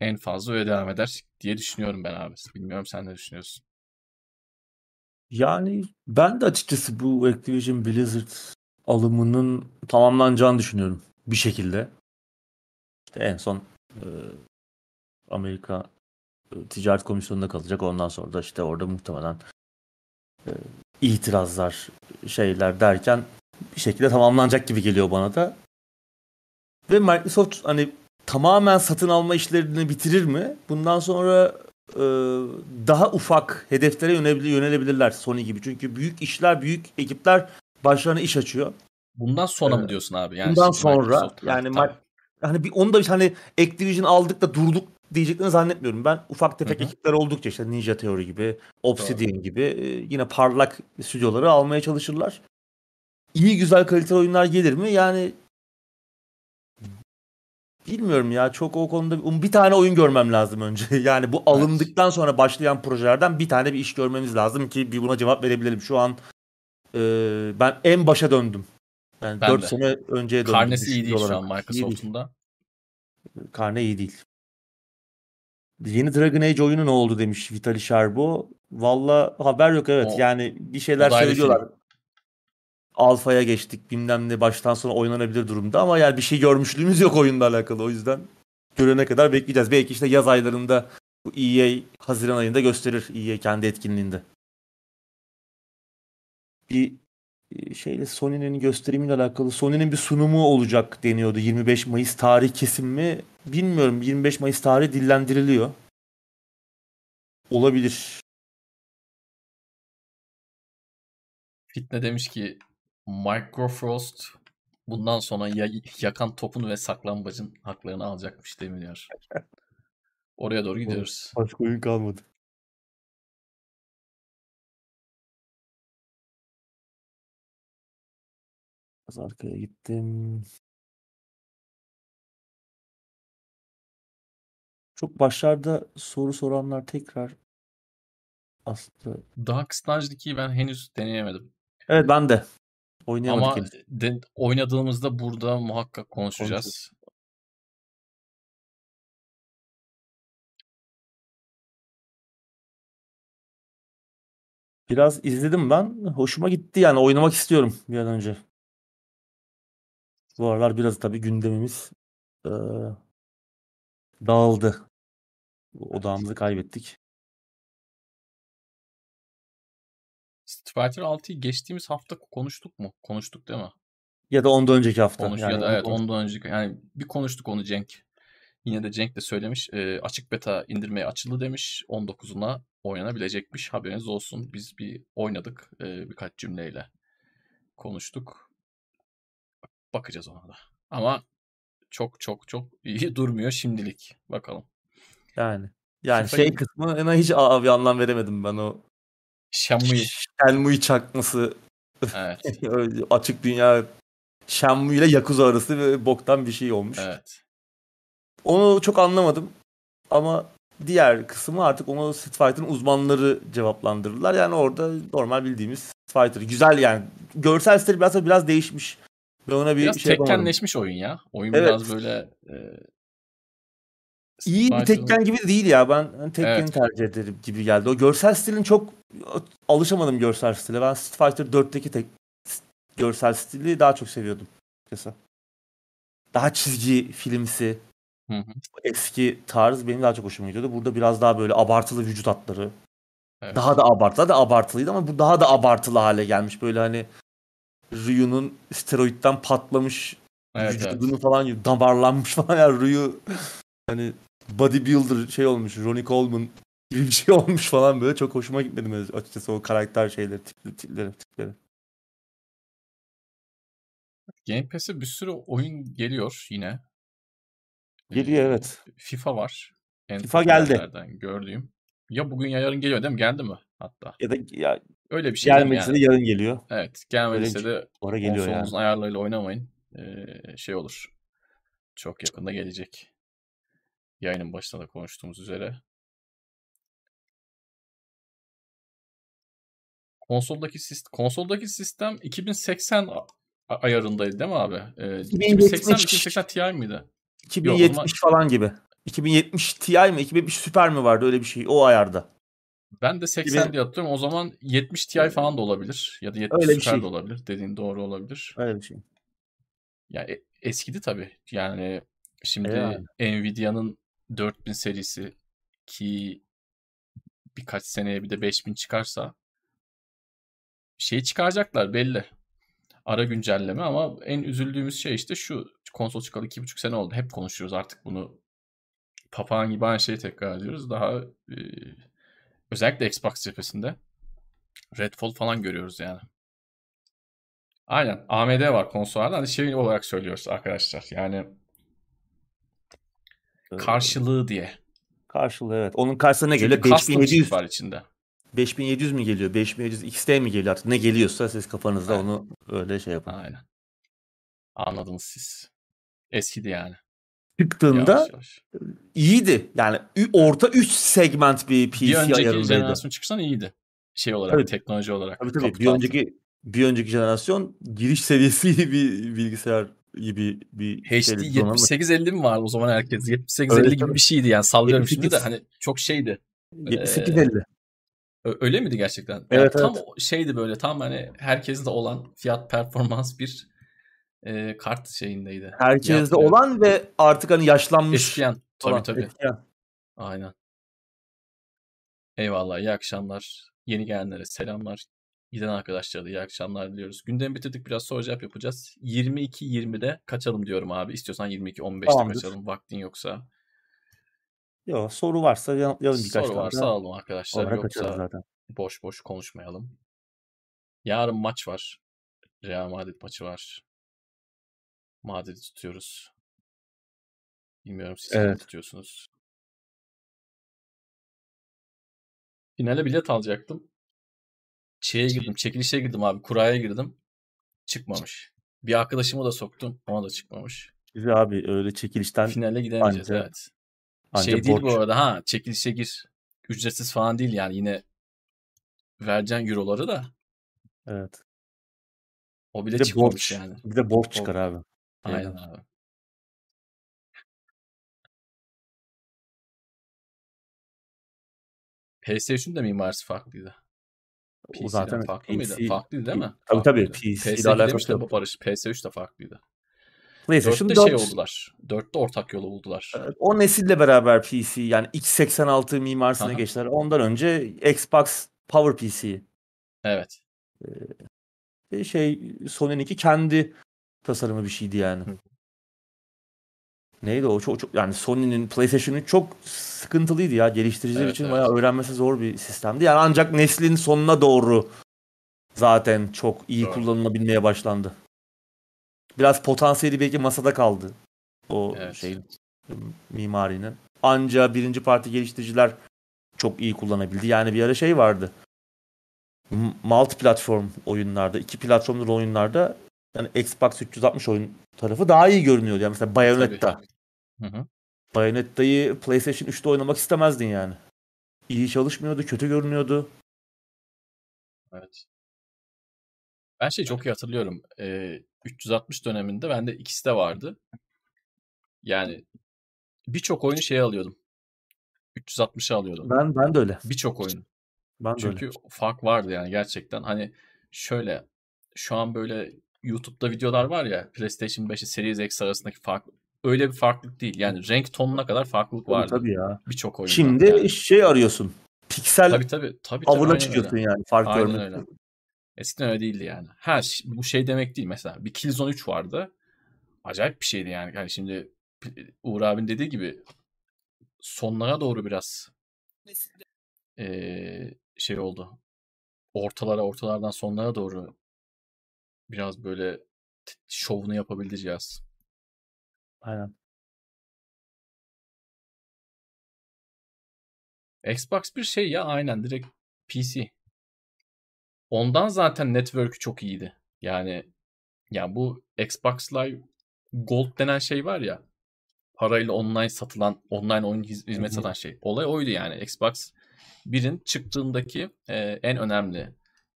Speaker 1: en fazla öyle devam eder diye düşünüyorum ben abi. Bilmiyorum sen ne düşünüyorsun?
Speaker 2: Yani ben de açıkçası bu Activision Blizzard alımının tamamlanacağını düşünüyorum bir şekilde. İşte en son e, Amerika e, Ticaret Komisyonu'nda kalacak. Ondan sonra da işte orada muhtemelen e, itirazlar şeyler derken bir şekilde tamamlanacak gibi geliyor bana da. Ve Microsoft hani tamamen satın alma işlerini bitirir mi? Bundan sonra e, daha ufak hedeflere yönelebilir, yönelebilirler Sony gibi. Çünkü büyük işler, büyük ekipler başlarına iş açıyor.
Speaker 1: Bundan sonra ee, mı diyorsun abi?
Speaker 2: Yani bundan sonra yani ma- hani bir onu da hani Activision aldık da durduk diyeceklerini zannetmiyorum. Ben ufak tefek Hı-hı. ekipler oldukça işte Ninja Theory gibi, Obsidian Doğru. gibi e, yine parlak stüdyoları almaya çalışırlar. İyi güzel kaliteli oyunlar gelir mi? Yani bilmiyorum ya çok o konuda bir tane oyun görmem lazım önce. Yani bu alındıktan sonra başlayan projelerden bir tane bir iş görmemiz lazım ki bir buna cevap verebilelim. Şu an e, ben en başa döndüm. Yani ben 4 de. sene önceye döndüm.
Speaker 1: Karnesi iyi değil şu an Microsoft'un da.
Speaker 2: Karne iyi değil. Yeni Dragon Age oyunu ne oldu demiş Vitali Sharbo. Valla haber yok evet. O, yani bir şeyler söylüyorlar. Alfaya geçtik bilmem ne baştan sona oynanabilir durumda ama yani bir şey görmüşlüğümüz yok oyunla alakalı o yüzden görene kadar bekleyeceğiz. Belki işte yaz aylarında bu EA Haziran ayında gösterir EA kendi etkinliğinde. Bir şeyle Sony'nin gösterimiyle alakalı Sony'nin bir sunumu olacak deniyordu. 25 Mayıs tarih kesim mi? Bilmiyorum. 25 Mayıs tarihi dillendiriliyor. Olabilir.
Speaker 1: Fitne demiş ki Microfrost bundan sonra ya, yakan topun ve saklambacın haklarını alacakmış demiyor. Oraya doğru gidiyoruz.
Speaker 2: Başka oyun kalmadı. Biraz arkaya gittim. Çok başlarda soru soranlar tekrar aslında.
Speaker 1: Dark 2'yi ben henüz deneyemedim.
Speaker 2: Evet ben de.
Speaker 1: Oynayamadık Ama de, oynadığımızda burada muhakkak konuşacağız. Konuşuruz.
Speaker 2: Biraz izledim ben. Hoşuma gitti yani oynamak istiyorum bir an önce. Bu aralar biraz tabii gündemimiz e, dağıldı. Odağımızı kaybettik.
Speaker 1: Street Fighter 6'yı geçtiğimiz hafta konuştuk mu? Konuştuk değil mi?
Speaker 2: Ya da ondan önceki hafta.
Speaker 1: Konuş, yani ya da evet konuştuk. ondan önceki. Yani bir konuştuk onu Cenk. Yine de Cenk de söylemiş. E, açık beta indirmeye açıldı demiş. 19'una oynanabilecekmiş. Haberiniz olsun. Biz bir oynadık e, birkaç cümleyle. Konuştuk. Bakacağız ona da. Ama çok çok çok iyi durmuyor şimdilik. Bakalım.
Speaker 2: Yani. Yani FIFA şey kısmına hiç abi anlam veremedim ben o
Speaker 1: Shenmue.
Speaker 2: Shenmue çakması.
Speaker 1: Evet.
Speaker 2: Açık dünya Shenmue ile Yakuza arası ve boktan bir şey olmuş.
Speaker 1: Evet.
Speaker 2: Onu çok anlamadım. Ama diğer kısmı artık onu Street Fighter'ın uzmanları cevaplandırırlar. Yani orada normal bildiğimiz Street Fighter. Güzel yani. Görsel stili biraz biraz değişmiş. Ben ona bir
Speaker 1: biraz
Speaker 2: şey
Speaker 1: tekkenleşmiş oyun ya. Oyun evet. biraz böyle e,
Speaker 2: iyi bir Tekken gibi de değil ya. Ben hani Tekken'i evet. tercih ederim gibi geldi. O görsel stilin çok alışamadım görsel stile. Ben Street Fighter 4'teki tek görsel stili daha çok seviyordum. Kısa. Daha çizgi filmsi. Hı hı. Eski tarz benim daha çok hoşuma gidiyordu. Burada biraz daha böyle abartılı vücut hatları. Evet. Daha da abartılı da abartılıydı ama bu daha da abartılı hale gelmiş. Böyle hani Ryu'nun steroidden patlamış evet, vücudunu evet. falan damarlanmış falan yani Ryu hani bodybuilder şey olmuş Ronnie Coleman gibi bir şey olmuş falan böyle çok hoşuma gitmedi açıkçası o karakter şeyleri tipleri tipleri. tipleri.
Speaker 1: Game Pass'e bir sürü oyun geliyor yine.
Speaker 2: Geliyor ee, evet.
Speaker 1: FIFA var.
Speaker 2: En FIFA geldi.
Speaker 1: Gördüğüm. Ya bugün ya yarın geliyor değil mi? Geldi mi hatta?
Speaker 2: Ya da ya
Speaker 1: öyle bir şey
Speaker 2: gelmediyse yani. de yarın geliyor.
Speaker 1: Evet, gelmediyse de sonra geliyor yani. ayarlarıyla oynamayın. Ee, şey olur. Çok yakında gelecek. Yayının başında da konuştuğumuz üzere. Konsoldaki sistem, konsoldaki sistem 2080 ayarındaydı değil mi abi? Ee, 2080 2080 Ti miydi?
Speaker 2: 2070 Yok, zaman... falan gibi. 2070 Ti mi? 2070 Super mi vardı öyle bir şey o ayarda.
Speaker 1: Ben de 80 2000... diye hatırlıyorum. O zaman 70 Ti falan da olabilir. Ya da 70 öyle Super şey. de olabilir. Dediğin doğru olabilir.
Speaker 2: Öyle bir şey.
Speaker 1: Ya yani eskidi tabii. Yani şimdi yani. Nvidia'nın 4000 serisi ki birkaç seneye bir de 5000 çıkarsa şey çıkaracaklar belli. Ara güncelleme ama en üzüldüğümüz şey işte şu konsol çıkalı 2,5 sene oldu. Hep konuşuyoruz artık bunu papağan gibi aynı şeyi tekrar ediyoruz. Daha e, özellikle Xbox cephesinde Redfall falan görüyoruz yani. Aynen. AMD var konsollarda. Hani şey olarak söylüyoruz arkadaşlar. Yani karşılığı diye.
Speaker 2: Karşılığı evet. Onun karşısına ne geliyor? 5700
Speaker 1: var içinde.
Speaker 2: 5700 mi geliyor? 5700 XT mi geliyor artık? Ne geliyorsa siz kafanızda Aynen. onu öyle şey yapın.
Speaker 1: Aynen. Anladınız siz. Eskidi yani.
Speaker 2: Çıktığında yavaş yavaş. iyiydi. Yani orta üst segment bir PC
Speaker 1: bir önceki ayarındaydı. jenerasyon çıksan iyiydi. Şey olarak, tabii. teknoloji olarak.
Speaker 2: Tabii tabii. Bir önceki bir önceki jenerasyon giriş seviyesi bir bilgisayar gibi bir
Speaker 1: HD 7850 mi vardı o zaman herkes? 7850 gibi bir şeydi yani sallıyorum 78. şimdi de hani çok şeydi.
Speaker 2: 7850.
Speaker 1: Ee, öyle miydi gerçekten? Yani evet, tam evet. şeydi böyle tam hani herkeste olan fiyat performans bir e, kart şeyindeydi.
Speaker 2: Herkeste olan ve artık hani yaşlanmış.
Speaker 1: Eskiyen. Tabii olan, tabii. Eskiyen. Aynen. Eyvallah. iyi akşamlar. Yeni gelenlere selamlar. Giden arkadaşlara da iyi akşamlar diliyoruz. Gündemi bitirdik biraz soru cevap yapacağız. 22-20'de kaçalım diyorum abi. İstiyorsan 22-15'te kaçalım vaktin yoksa.
Speaker 2: Yok soru varsa yanıtlayalım birkaç
Speaker 1: Soru varsa alalım arkadaşlar. Yoksa zaten. boş boş konuşmayalım. Yarın maç var. Real Madrid maçı var. Madrid'i tutuyoruz. Bilmiyorum siz evet. tutuyorsunuz. Finale bilet alacaktım. Şeye girdim, çekilişe girdim abi. Kuraya girdim. Çıkmamış. Bir arkadaşımı da soktum. Ona da çıkmamış.
Speaker 2: Güzel abi öyle çekilişten
Speaker 1: finale gidemeyeceğiz anca, evet. Anca şey değil bu arada ha çekilişe gir. Ücretsiz falan değil yani yine vereceksin euroları da.
Speaker 2: Evet.
Speaker 1: O bile bir çıkmamış borç, yani.
Speaker 2: Bir de borç çıkar abi.
Speaker 1: Aynen abi. PlayStation'ın da mimarisi farklıydı.
Speaker 2: PC'den o zaten
Speaker 1: farklı PC, mıydı? Farklıydı değil mi?
Speaker 2: Tabii tabii. PC
Speaker 1: ile alakası yok. Barış, PS3 de farklıydı. PlayStation 4'te 4... şey oldular. 4'te ortak yolu buldular.
Speaker 2: O nesille beraber PC yani x86 mimarisine Aha. geçtiler. Ondan önce Xbox Power PC.
Speaker 1: Evet.
Speaker 2: Ee, şey Sony'ninki kendi tasarımı bir şeydi yani. Hı. Neydi o? Çok, çok yani Sony'nin PlayStation'ın çok sıkıntılıydı ya. Geliştiriciler evet, için evet. bayağı öğrenmesi zor bir sistemdi. Yani ancak neslin sonuna doğru zaten çok iyi Doğru. kullanılabilmeye başlandı. Biraz potansiyeli belki masada kaldı. O evet. şeyin mimarinin. Anca birinci parti geliştiriciler çok iyi kullanabildi. Yani bir ara şey vardı. Multi platform oyunlarda, iki platformlu oyunlarda yani Xbox 360 oyun tarafı daha iyi görünüyordu. Yani mesela Bayonetta. Tabii. Hı hı. Bayonetta'yı PlayStation 3'te oynamak istemezdin yani. İyi çalışmıyordu, kötü görünüyordu.
Speaker 1: Evet. Ben şey çok iyi hatırlıyorum. Ee, 360 döneminde bende ikisi de vardı. Yani birçok oyunu şey alıyordum. 360'a alıyordum.
Speaker 2: Ben ben de öyle.
Speaker 1: Birçok oyun.
Speaker 2: Ben de
Speaker 1: Çünkü
Speaker 2: öyle.
Speaker 1: fark vardı yani gerçekten. Hani şöyle şu an böyle YouTube'da videolar var ya PlayStation 5 ile Series X arasındaki fark öyle bir farklılık değil. Yani renk tonuna kadar farklılık vardı.
Speaker 2: Tabii, tabii ya.
Speaker 1: Birçok oyunda.
Speaker 2: Şimdi
Speaker 1: yani.
Speaker 2: şey arıyorsun. Piksel
Speaker 1: tabii tabii tabii. tabii
Speaker 2: avına çıkıyorsun
Speaker 1: öyle.
Speaker 2: yani fark
Speaker 1: Aynen
Speaker 2: görmek.
Speaker 1: öyle. Eskiden öyle değildi yani. Her bu şey demek değil mesela. Bir Killzone 3 vardı. Acayip bir şeydi yani. Yani şimdi Uğur abin dediği gibi sonlara doğru biraz ee, şey oldu. Ortalara ortalardan sonlara doğru biraz böyle şovunu yapabildi cihaz.
Speaker 2: Aynen.
Speaker 1: Xbox bir şey ya aynen direkt PC. Ondan zaten network'ü çok iyiydi. Yani yani bu Xbox Live Gold denen şey var ya parayla online satılan online oyun hiz- hizmet satan şey. Olay oydu yani. Xbox 1'in çıktığındaki e, en önemli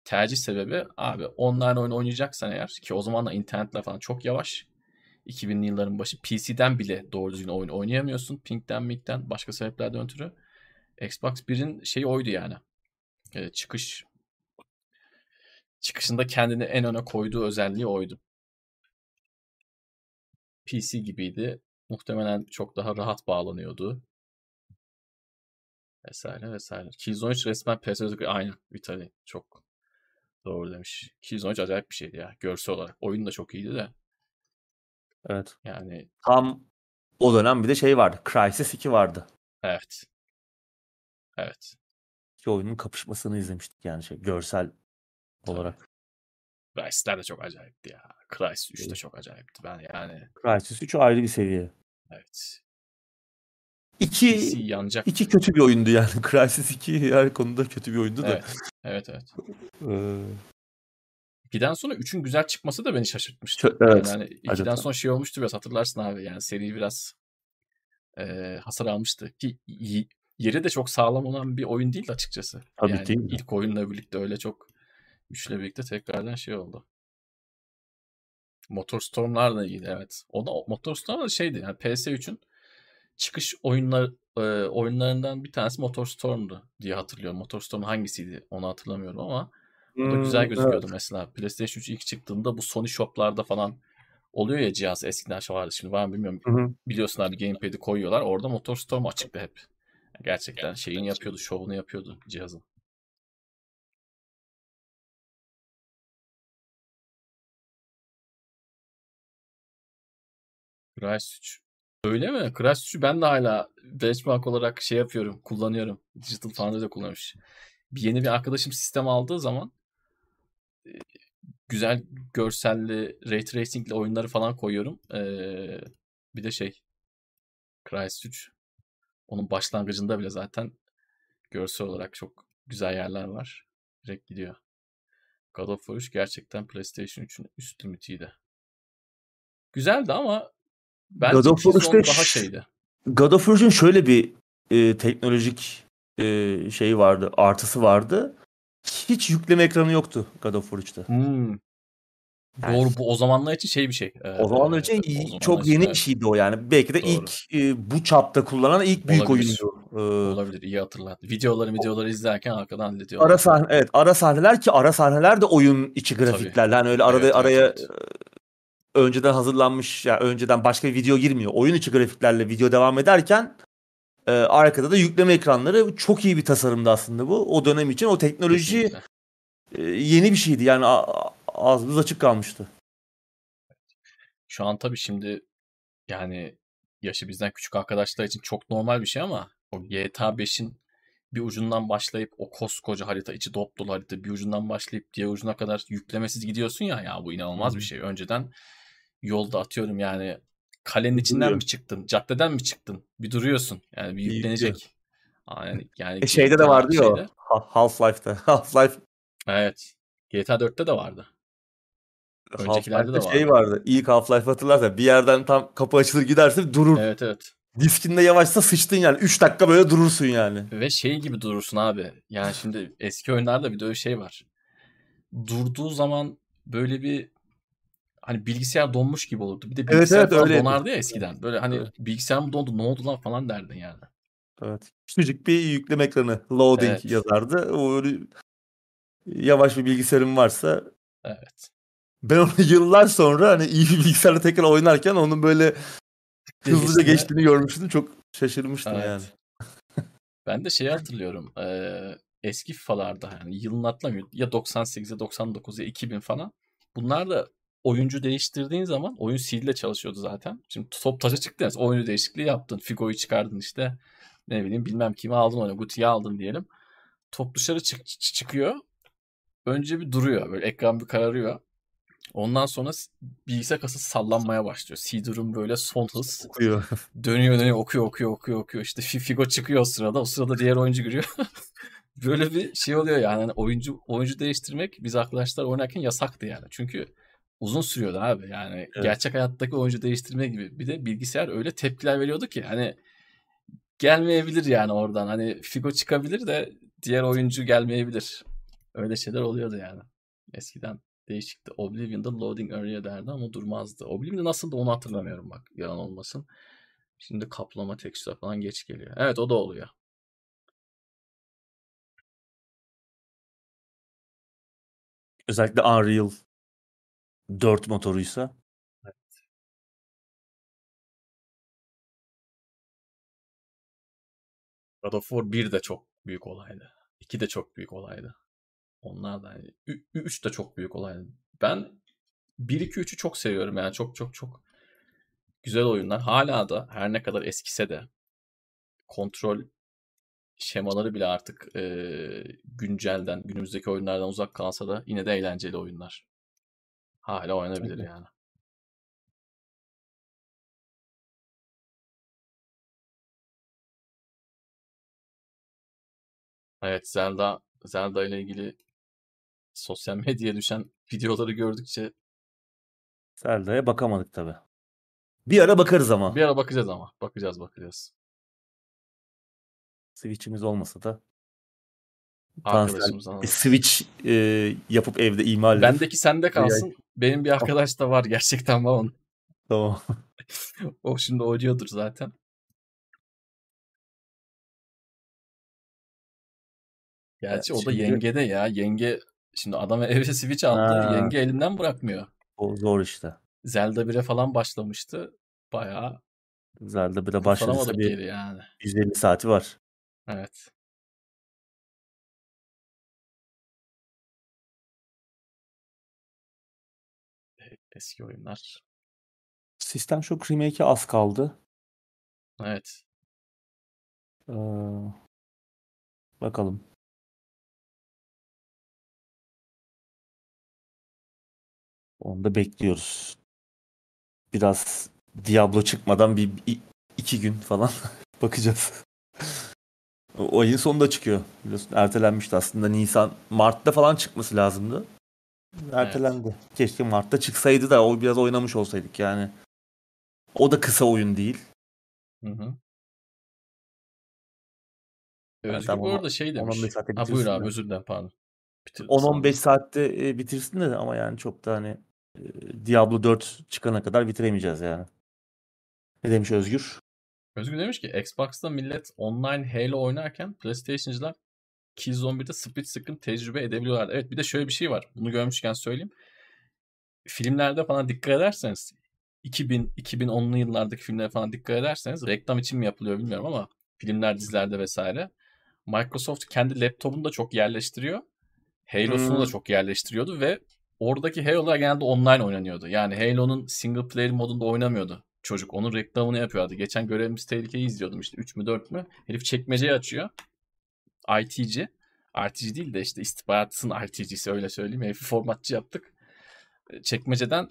Speaker 1: tercih sebebi abi online oyun oynayacaksan eğer ki o zamanlar internetler falan çok yavaş. 2000'li yılların başı PC'den bile doğru düzgün oyun oynayamıyorsun. Ping'den, Ming'den başka sebeplerden ötürü. Xbox 1'in şeyi oydu yani. E, çıkış çıkışında kendini en öne koyduğu özelliği oydu. PC gibiydi. Muhtemelen çok daha rahat bağlanıyordu. Vesaire vesaire. Killzone 3 resmen PS4 aynı. Vitali çok doğru demiş. Killzone 3 acayip bir şeydi ya görsel olarak. Oyun da çok iyiydi de.
Speaker 2: Evet.
Speaker 1: Yani
Speaker 2: Tam o dönem bir de şey vardı. Crysis 2 vardı.
Speaker 1: evet. Evet.
Speaker 2: İki oyunun kapışmasını izlemiştik yani şey görsel olarak.
Speaker 1: Crysis de çok acayipti ya. Crysis 3 de çok acayipti. Ben yani
Speaker 2: Crysis 3 ayrı bir seviye.
Speaker 1: evet.
Speaker 2: İki,
Speaker 1: yanacak.
Speaker 2: iki kötü bir oyundu yani. Crysis 2 her konuda kötü bir oyundu da.
Speaker 1: Evet. Evet evet.
Speaker 2: Ee,
Speaker 1: İkiden sonra 3'ün güzel çıkması da beni şaşırtmıştı.
Speaker 2: Çok- evet,
Speaker 1: Yani, ikiden
Speaker 2: acaba.
Speaker 1: sonra şey olmuştu biraz hatırlarsın abi. Yani seri biraz e, hasar almıştı. Ki y- yeri de çok sağlam olan bir oyun değildi açıkçası.
Speaker 2: Tabii
Speaker 1: yani
Speaker 2: değil.
Speaker 1: ilk oyunla birlikte öyle çok güçle birlikte tekrardan şey oldu. Motorstorm'lar da iyiydi evet. O da Motorstorm da şeydi yani PS3'ün çıkış oyunlar e, oyunlarından bir tanesi Motorstorm'du diye hatırlıyorum. Motorstorm hangisiydi onu hatırlamıyorum ama o da güzel
Speaker 2: Hmm,
Speaker 1: gözüküyordu
Speaker 2: evet.
Speaker 1: mesela. PlayStation 3 ilk çıktığında bu Sony shoplarda falan oluyor ya cihaz eskiden şey vardı şimdi var mı bilmiyorum.
Speaker 2: Hı hı.
Speaker 1: Biliyorsun abi gamepad'i koyuyorlar. Orada Motorstorm açıktı hep. Gerçekten şeyini yapıyordu, şovunu yapıyordu cihazın. Crysis 3. Öyle mi? Crysis 3'ü ben de hala benchmark olarak şey yapıyorum, kullanıyorum. Digital Foundry de kullanmış. Bir yeni bir arkadaşım sistem aldığı zaman e, güzel görselli, ray tracing'li oyunları falan koyuyorum. Ee, bir de şey Crysis 3. Onun başlangıcında bile zaten görsel olarak çok güzel yerler var. Direkt gidiyor. God of War 3 gerçekten PlayStation 3'ün üst limitiydi. Güzeldi ama bence
Speaker 2: God of War 3'te
Speaker 1: daha şeydi.
Speaker 2: God of War'un şöyle bir e, teknolojik e, şeyi vardı, artısı vardı. Hiç yükleme ekranı yoktu God of War 3'te.
Speaker 1: Hmm.
Speaker 2: Yani-
Speaker 1: Doğru bu o zamanlar için şey bir şey. Ee,
Speaker 2: O zamanlar için
Speaker 1: o
Speaker 2: iyi-
Speaker 1: zamanlar
Speaker 2: çok
Speaker 1: için,
Speaker 2: yeni
Speaker 1: evet.
Speaker 2: bir şeydi o yani. Belki de
Speaker 1: Doğru.
Speaker 2: ilk e, bu çapta kullanan ilk büyük
Speaker 1: Olabilir.
Speaker 2: oyundu. Ee,
Speaker 1: Olabilir iyi hatırlattı. Videoları videoları izlerken arkadan hallediyorlar.
Speaker 2: ara sahne evet ara sahneler ki ara sahneler de oyun içi grafiklerle hani öyle arada
Speaker 1: Evet, evet,
Speaker 2: araya
Speaker 1: evet.
Speaker 2: Önceden hazırlanmış ya önceden başka bir video girmiyor. Oyun içi grafiklerle video devam ederken e, arkada da yükleme ekranları çok iyi bir tasarımdı aslında bu. O dönem için o teknoloji
Speaker 1: Kesinlikle.
Speaker 2: e, yeni bir şeydi yani ağzımız açık kalmıştı.
Speaker 1: Şu an tabii şimdi yani yaşı bizden küçük arkadaşlar için çok normal bir şey ama o GTA 5'in bir ucundan başlayıp o koskoca harita içi dop dolu harita bir ucundan başlayıp diğer ucuna kadar yüklemesiz gidiyorsun ya ya bu inanılmaz
Speaker 2: Hı
Speaker 1: bir şey. Önceden yolda atıyorum yani kalenin içinden
Speaker 2: Duruyor.
Speaker 1: mi çıktın, caddeden mi çıktın? Bir duruyorsun. Yani bir yüklenecek. Yani, yani
Speaker 2: E, şeyde de vardı ya
Speaker 1: şeyde-
Speaker 2: Ha- Half-Life'da. Half-Life
Speaker 1: Evet. GTA 4'te de vardı. Öncekilerde de
Speaker 2: Half-Life'da şey
Speaker 1: vardı.
Speaker 2: vardı. İlk Half-Life hatırlarsan bir yerden tam kapı açılır gidersin durur.
Speaker 1: Evet evet.
Speaker 2: Diskinde yavaşsa sıçtın yani. 3 dakika böyle durursun yani.
Speaker 1: Ve şey gibi durursun abi. Yani şimdi eski oyunlarda bir de öyle şey var. Durduğu zaman böyle bir hani bilgisayar donmuş gibi olurdu. Bir de bilgisayar evet, evet, falan donardı ya eskiden. Böyle hani evet. bilgisayar mı dondu ne oldu lan falan derdin yani.
Speaker 2: Evet. Küçücük bir yükleme ekranı loading evet. yazardı. O yavaş bir bilgisayarım varsa
Speaker 1: Evet.
Speaker 2: Ben onu yıllar sonra hani iyi bir bilgisayarla tekrar oynarken onun böyle hızlıca geçtiğini görmüştüm. Çok şaşırmıştım evet. yani.
Speaker 1: ben de şeyi hatırlıyorum. Ee, eski FIFA'larda yani yılın atlamıyor. Ya 98'e 99'a 2000 falan. Bunlar da oyuncu değiştirdiğin zaman oyun ile çalışıyordu zaten. Şimdi top taşa çıktı yani oyunu değişikliği yaptın. Figo'yu çıkardın işte. Ne bileyim bilmem kimi aldın onu. Guti'yi aldın diyelim. Top dışarı çık çıkıyor. Önce bir duruyor. Böyle ekran bir kararıyor. Ondan sonra bilgisayar kasası sallanmaya başlıyor. Seeder'ın böyle son hız.
Speaker 2: Okuyor.
Speaker 1: Dönüyor dönüyor okuyor okuyor okuyor okuyor. İşte Figo çıkıyor o sırada. O sırada diğer oyuncu giriyor. böyle bir şey oluyor yani. yani. Oyuncu oyuncu değiştirmek biz arkadaşlar oynarken yasaktı yani. Çünkü uzun sürüyordu abi. Yani evet. gerçek hayattaki oyuncu değiştirme gibi. Bir de bilgisayar öyle tepkiler veriyordu ki hani gelmeyebilir yani oradan. Hani Figo çıkabilir de diğer oyuncu gelmeyebilir. Öyle şeyler oluyordu yani. Eskiden değişikti. Oblivion'da loading area derdi ama durmazdı. Oblivion'da nasıl da onu hatırlamıyorum bak. Yalan olmasın. Şimdi kaplama tekstür falan geç geliyor. Evet o da oluyor.
Speaker 2: Özellikle Unreal 4 motoruysa. Evet.
Speaker 1: God of War 1 de çok büyük olaydı. 2 de çok büyük olaydı. Onlar da yani 3 de çok büyük olay. Ben 1 2 3'ü çok seviyorum yani çok çok çok güzel oyunlar. Hala da her ne kadar eskise de kontrol şemaları bile artık e, güncelden, günümüzdeki oyunlardan uzak kalsa da yine de eğlenceli oyunlar. Hala oynanabilir yani. Evet Zelda Zelda ile ilgili sosyal medyaya düşen videoları gördükçe
Speaker 2: Zelda'ya bakamadık tabi. Bir ara bakarız ama.
Speaker 1: Bir ara bakacağız ama. Bakacağız bakacağız.
Speaker 2: Switch'imiz olmasa da
Speaker 1: Arkadaşımız
Speaker 2: Switch e, yapıp evde imal
Speaker 1: Bendeki sende kalsın. Benim bir arkadaş da var gerçekten var onun.
Speaker 2: Tamam.
Speaker 1: o şimdi oynuyordur zaten. Gerçi ya, o da şimdi... yengede ya. Yenge Şimdi adam eve Switch aldı. Ha. Yenge elinden bırakmıyor.
Speaker 2: O zor işte.
Speaker 1: Zelda 1'e falan başlamıştı. Bayağı
Speaker 2: Zelda 1'e başladıysa bir yani. 150 saati var.
Speaker 1: Evet. Eski oyunlar.
Speaker 2: Sistem Shock Remake'e az kaldı.
Speaker 1: Evet.
Speaker 2: Ee, bakalım. Onu da bekliyoruz. Biraz Diablo çıkmadan bir iki gün falan bakacağız. O ayın sonunda çıkıyor. Biliyorsun ertelenmişti aslında. Nisan, Mart'ta falan çıkması lazımdı. Ertelendi. Evet. Keşke Mart'ta çıksaydı da o biraz oynamış olsaydık yani. O da kısa oyun değil.
Speaker 1: Hı hı. Özgür bu arada şey demiş. Ha buyur abi özür dilerim pardon.
Speaker 2: 10-15 saatte e, bitirsin de ama yani çok da hani e, Diablo 4 çıkana kadar bitiremeyeceğiz yani. Ne demiş Özgür?
Speaker 1: Özgür demiş ki Xbox'ta millet online Halo oynarken PlayStation'cılar Killzone 1'de split screen tecrübe edebiliyorlar. Evet bir de şöyle bir şey var. Bunu görmüşken söyleyeyim. Filmlerde falan dikkat ederseniz 2000 2010'lu yıllardaki filmlere falan dikkat ederseniz reklam için mi yapılıyor bilmiyorum ama filmler, dizilerde vesaire Microsoft kendi laptopunu da çok yerleştiriyor. Halo'sunu hmm. da çok yerleştiriyordu ve oradaki Halo'lar genelde online oynanıyordu. Yani Halo'nun single player modunda oynamıyordu çocuk. Onun reklamını yapıyordu. Geçen görevimiz tehlikeyi izliyordum işte 3 mü 4 mü. Herif çekmeceyi açıyor. ITC. RTG değil de işte istihbaratın RTG'si öyle söyleyeyim. Herifi formatçı yaptık. Çekmeceden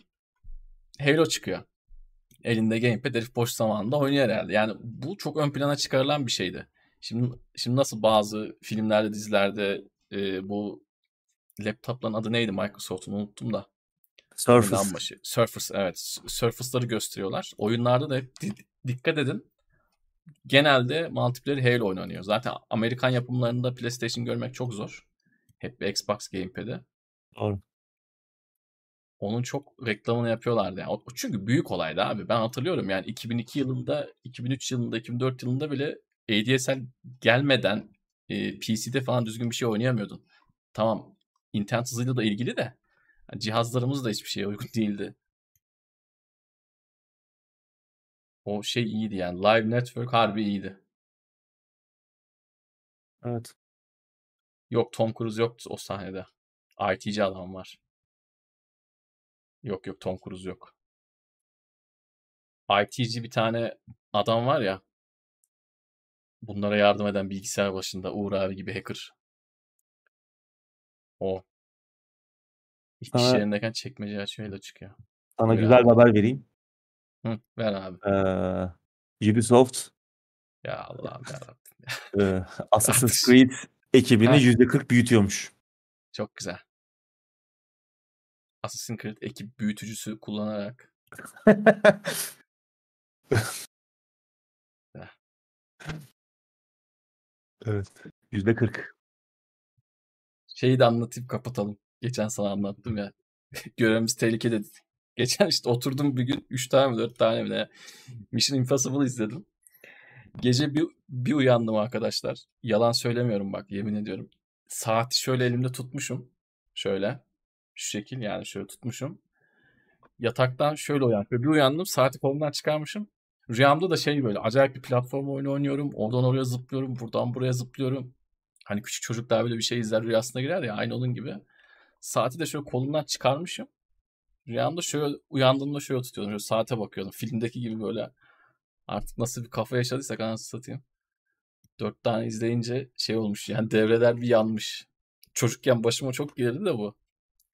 Speaker 1: Halo çıkıyor. Elinde gamepad herif boş zamanında oynuyor herhalde. Yani bu çok ön plana çıkarılan bir şeydi. Şimdi şimdi nasıl bazı filmlerde, dizilerde e, bu laptopların adı neydi Microsoft'un unuttum da.
Speaker 2: Surface.
Speaker 1: Surface evet. Surface'ları gösteriyorlar. Oyunlarda da hep dikkat edin. Genelde multiplayer Halo oynanıyor. Zaten Amerikan yapımlarında PlayStation görmek çok zor. Hep bir Xbox Gamepad'e.
Speaker 2: Doğru.
Speaker 1: Onun çok reklamını yapıyorlardı. Yani. Çünkü büyük olaydı abi. Ben hatırlıyorum yani 2002 yılında, 2003 yılında, 2004 yılında bile ADSL gelmeden e, PC'de falan düzgün bir şey oynayamıyordun. Tamam internet hızıyla da ilgili de yani cihazlarımız da hiçbir şeye uygun değildi. O şey iyiydi yani. Live Network harbi iyiydi.
Speaker 2: Evet.
Speaker 1: Yok Tom Cruise yoktu o sahnede. IT'ci adam var. Yok yok Tom Cruise yok. IT'ci bir tane adam var ya. Bunlara yardım eden bilgisayar başında Uğur abi gibi hacker. O. İş
Speaker 2: Sana-
Speaker 1: yerindeyken çekmece açıyor öyle çıkıyor.
Speaker 2: Sana
Speaker 1: Buyur
Speaker 2: güzel
Speaker 1: abi.
Speaker 2: bir haber vereyim.
Speaker 1: Hı, ver abi.
Speaker 2: Ee, Ubisoft
Speaker 1: Ya Allah'ım yarabbim.
Speaker 2: e, Assassin's Creed ekibini
Speaker 1: Heh.
Speaker 2: %40 büyütüyormuş.
Speaker 1: Çok güzel. Assassin's Creed ekip büyütücüsü kullanarak
Speaker 2: evet. %40.
Speaker 1: şeyi de anlatıp kapatalım. Geçen sana anlattım ya. Görevimiz tehlikede. Geçen işte oturdum bir gün 3 tane mi 4 tane mi ne Mission Impossible izledim. Gece bir, bir uyandım arkadaşlar. Yalan söylemiyorum bak yemin ediyorum. Saati şöyle elimde tutmuşum. Şöyle. Şu şekil yani şöyle tutmuşum. Yataktan şöyle uyandım. Bir uyandım saati kolumdan çıkarmışım. Rüyamda da şey böyle acayip bir platform oyunu oynuyorum. Oradan oraya zıplıyorum. Buradan buraya zıplıyorum. Hani küçük çocuklar böyle bir şey izler rüyasına girer ya aynı onun gibi. Saati de şöyle kolumdan çıkarmışım. Rüyamda şöyle uyandığımda şöyle tutuyordum. Şöyle saate bakıyordum. Filmdeki gibi böyle artık nasıl bir kafa yaşadıysak anasını satayım. Dört tane izleyince şey olmuş yani devreler bir yanmış. Çocukken başıma çok gelirdi de bu.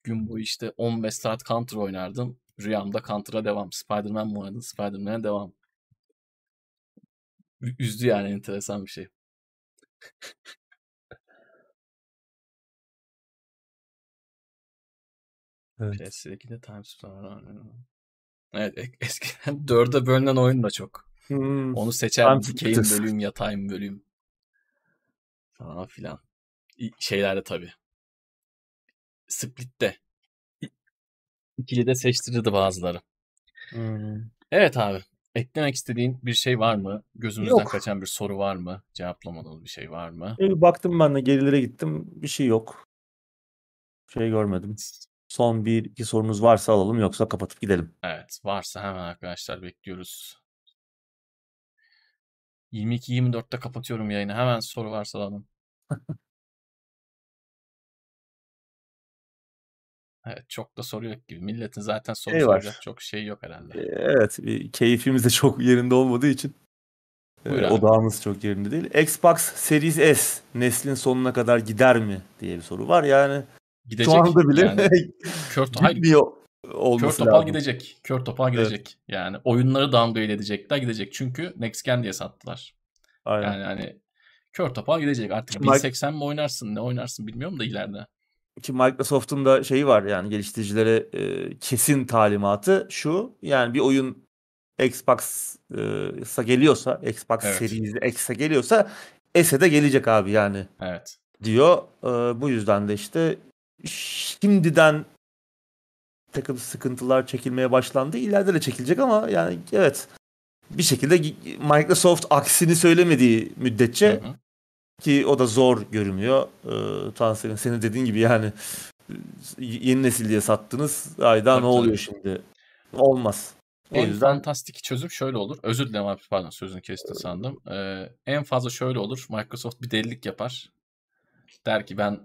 Speaker 1: Gün boyu işte 15 saat Counter oynardım. Rüyamda Counter'a devam. Spider-Man mi oynadın? Spider-Man'e devam. Üzdü yani enteresan bir şey.
Speaker 2: Evet.
Speaker 1: PS2'de Times var. Evet e- eskiden dörde bölünen oyun da çok.
Speaker 2: Hmm.
Speaker 1: Onu seçer dikeyim bölüm yatayım bölüm. Falan filan. Şeylerde tabii. Split'te. İkili de seçtirirdi bazıları.
Speaker 2: Hmm.
Speaker 1: Evet abi. Eklemek istediğin bir şey var mı? Gözümüzden
Speaker 2: Yok.
Speaker 1: kaçan bir soru var mı? Cevaplamadığımız bir şey var mı?
Speaker 2: Bir baktım ben de gerilere gittim. Bir şey yok. Şey görmedim. Son bir iki sorunuz varsa alalım yoksa kapatıp gidelim.
Speaker 1: Evet. Varsa hemen arkadaşlar bekliyoruz. 22-24'te kapatıyorum yayını. Hemen soru varsa alalım. Evet çok da soru yok gibi. Milletin zaten soru
Speaker 2: Şey var.
Speaker 1: soracak çok şey yok herhalde.
Speaker 2: Ee, Evet, keyfimiz de çok yerinde olmadığı için e,
Speaker 1: Buyur abi.
Speaker 2: odağımız çok yerinde değil. Xbox Series S neslin sonuna kadar gider mi diye bir soru var. Yani
Speaker 1: Gidecek
Speaker 2: şu anda bile
Speaker 1: yani. Kör,
Speaker 2: gitmiyor
Speaker 1: kör
Speaker 2: olması
Speaker 1: topal
Speaker 2: lazım.
Speaker 1: gidecek. Kör topal
Speaker 2: Evet.
Speaker 1: gidecek. Yani oyunları downgrade edecekler gidecek. Çünkü Next Gen diye sattılar.
Speaker 2: Aynen.
Speaker 1: Yani hani kör topal gidecek. Artık
Speaker 2: Mike-
Speaker 1: 1080 mi oynarsın ne oynarsın bilmiyorum da ileride.
Speaker 2: Ki Microsoft'un da şeyi var yani geliştiricilere e, kesin talimatı şu. Yani bir oyun Xbox'a geliyorsa, Xbox
Speaker 1: Evet.
Speaker 2: Series X'e geliyorsa S'e de gelecek abi yani
Speaker 1: Evet.
Speaker 2: diyor. E, bu yüzden de işte şimdiden takım sıkıntılar çekilmeye başlandı. İleride de çekilecek ama yani evet bir şekilde Microsoft aksini söylemediği müddetçe
Speaker 1: Hı hı.
Speaker 2: ki o da zor görünüyor. Ee, Tanser'in senin dediğin gibi yani yeni nesil diye sattınız. Ayda ne oluyor şimdi? Olmaz. O
Speaker 1: En
Speaker 2: yüzden
Speaker 1: fantastik çözüm şöyle olur. Özür dilerim abi pardon sözünü kestin sandım. Ee, en fazla şöyle olur. Microsoft bir delilik yapar. Der ki ben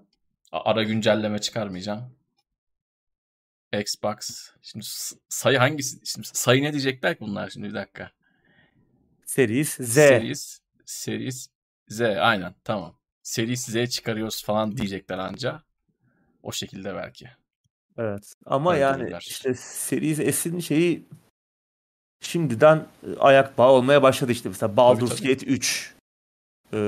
Speaker 1: ara güncelleme çıkarmayacağım. Xbox. Şimdi sayı hangisi? Şimdi sayı ne diyecekler ki bunlar şimdi bir dakika.
Speaker 2: Series Z.
Speaker 1: Series, Series Z aynen tamam. Series Z çıkarıyoruz falan diyecekler anca. O şekilde belki.
Speaker 2: Evet. Ama
Speaker 1: Öyle
Speaker 2: yani
Speaker 1: değiller.
Speaker 2: işte Series S'in şeyi şimdiden e, ayak bağı olmaya başladı işte. Mesela Baldur's
Speaker 1: tabii.
Speaker 2: Gate 3 e,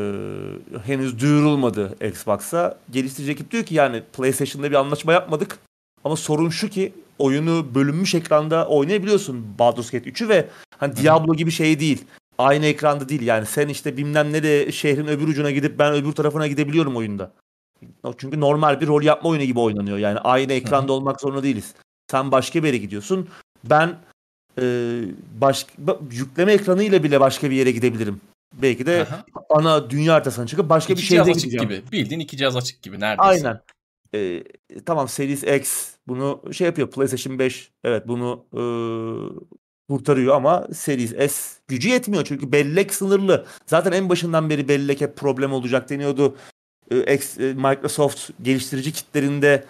Speaker 2: henüz duyurulmadı Xbox'a. Geliştirici ekip diyor ki yani PlayStation'da bir anlaşma yapmadık. Ama sorun şu ki oyunu bölünmüş ekranda oynayabiliyorsun Baldur's Gate 3'ü ve hani. Diablo gibi şey değil. Aynı ekranda değil yani. Sen işte bilmem nereye şehrin öbür ucuna gidip ben öbür tarafına gidebiliyorum oyunda. Çünkü normal bir rol yapma oyunu gibi oynanıyor. Yani aynı ekranda olmak zorunda değiliz. Sen başka bir yere gidiyorsun. Ben e, baş, yükleme ekranıyla bile başka bir yere gidebilirim. Belki de Aha. ana dünya haritasına çıkıp başka
Speaker 1: iki
Speaker 2: bir şehre
Speaker 1: gideceğim. gibi. Bildiğin iki cihaz açık gibi neredeyse.
Speaker 2: Aynen. Ee, tamam Series X bunu şey yapıyor. PlayStation 5 evet bunu e, kurtarıyor ama Series S gücü yetmiyor çünkü bellek sınırlı. Zaten en başından beri bellek hep problem olacak deniyordu. Ee, X, e, Microsoft geliştirici kitlerinde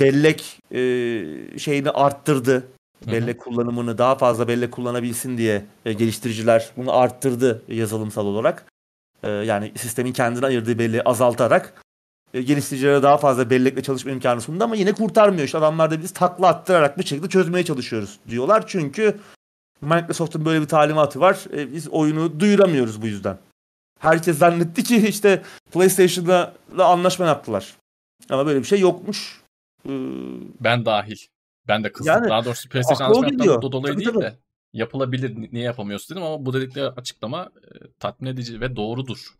Speaker 2: bellek e, şeyini arttırdı. Bellek kullanımını daha fazla bellek kullanabilsin diye e, geliştiriciler bunu arttırdı yazılımsal olarak. E, yani sistemin kendine ayırdığı belleği azaltarak e, geliştiricilere daha fazla bellekle çalışma imkanı sundu ama yine kurtarmıyor. İşte adamlar da biz takla attırarak bir şekilde çözmeye çalışıyoruz diyorlar. Çünkü Microsoft'un böyle bir talimatı var. E, biz oyunu duyuramıyoruz bu yüzden. Herkes zannetti ki işte PlayStation'la anlaşma yaptılar. Ama böyle bir şey yokmuş.
Speaker 1: Ee, ben dahil. Ben de kızdım. Yani, Daha doğrusu PlayStation anlaşmayı bu dolayı değil tabii. de yapılabilir niye yapamıyorsun dedim ama bu dedikleri açıklama e, tatmin edici ve doğrudur.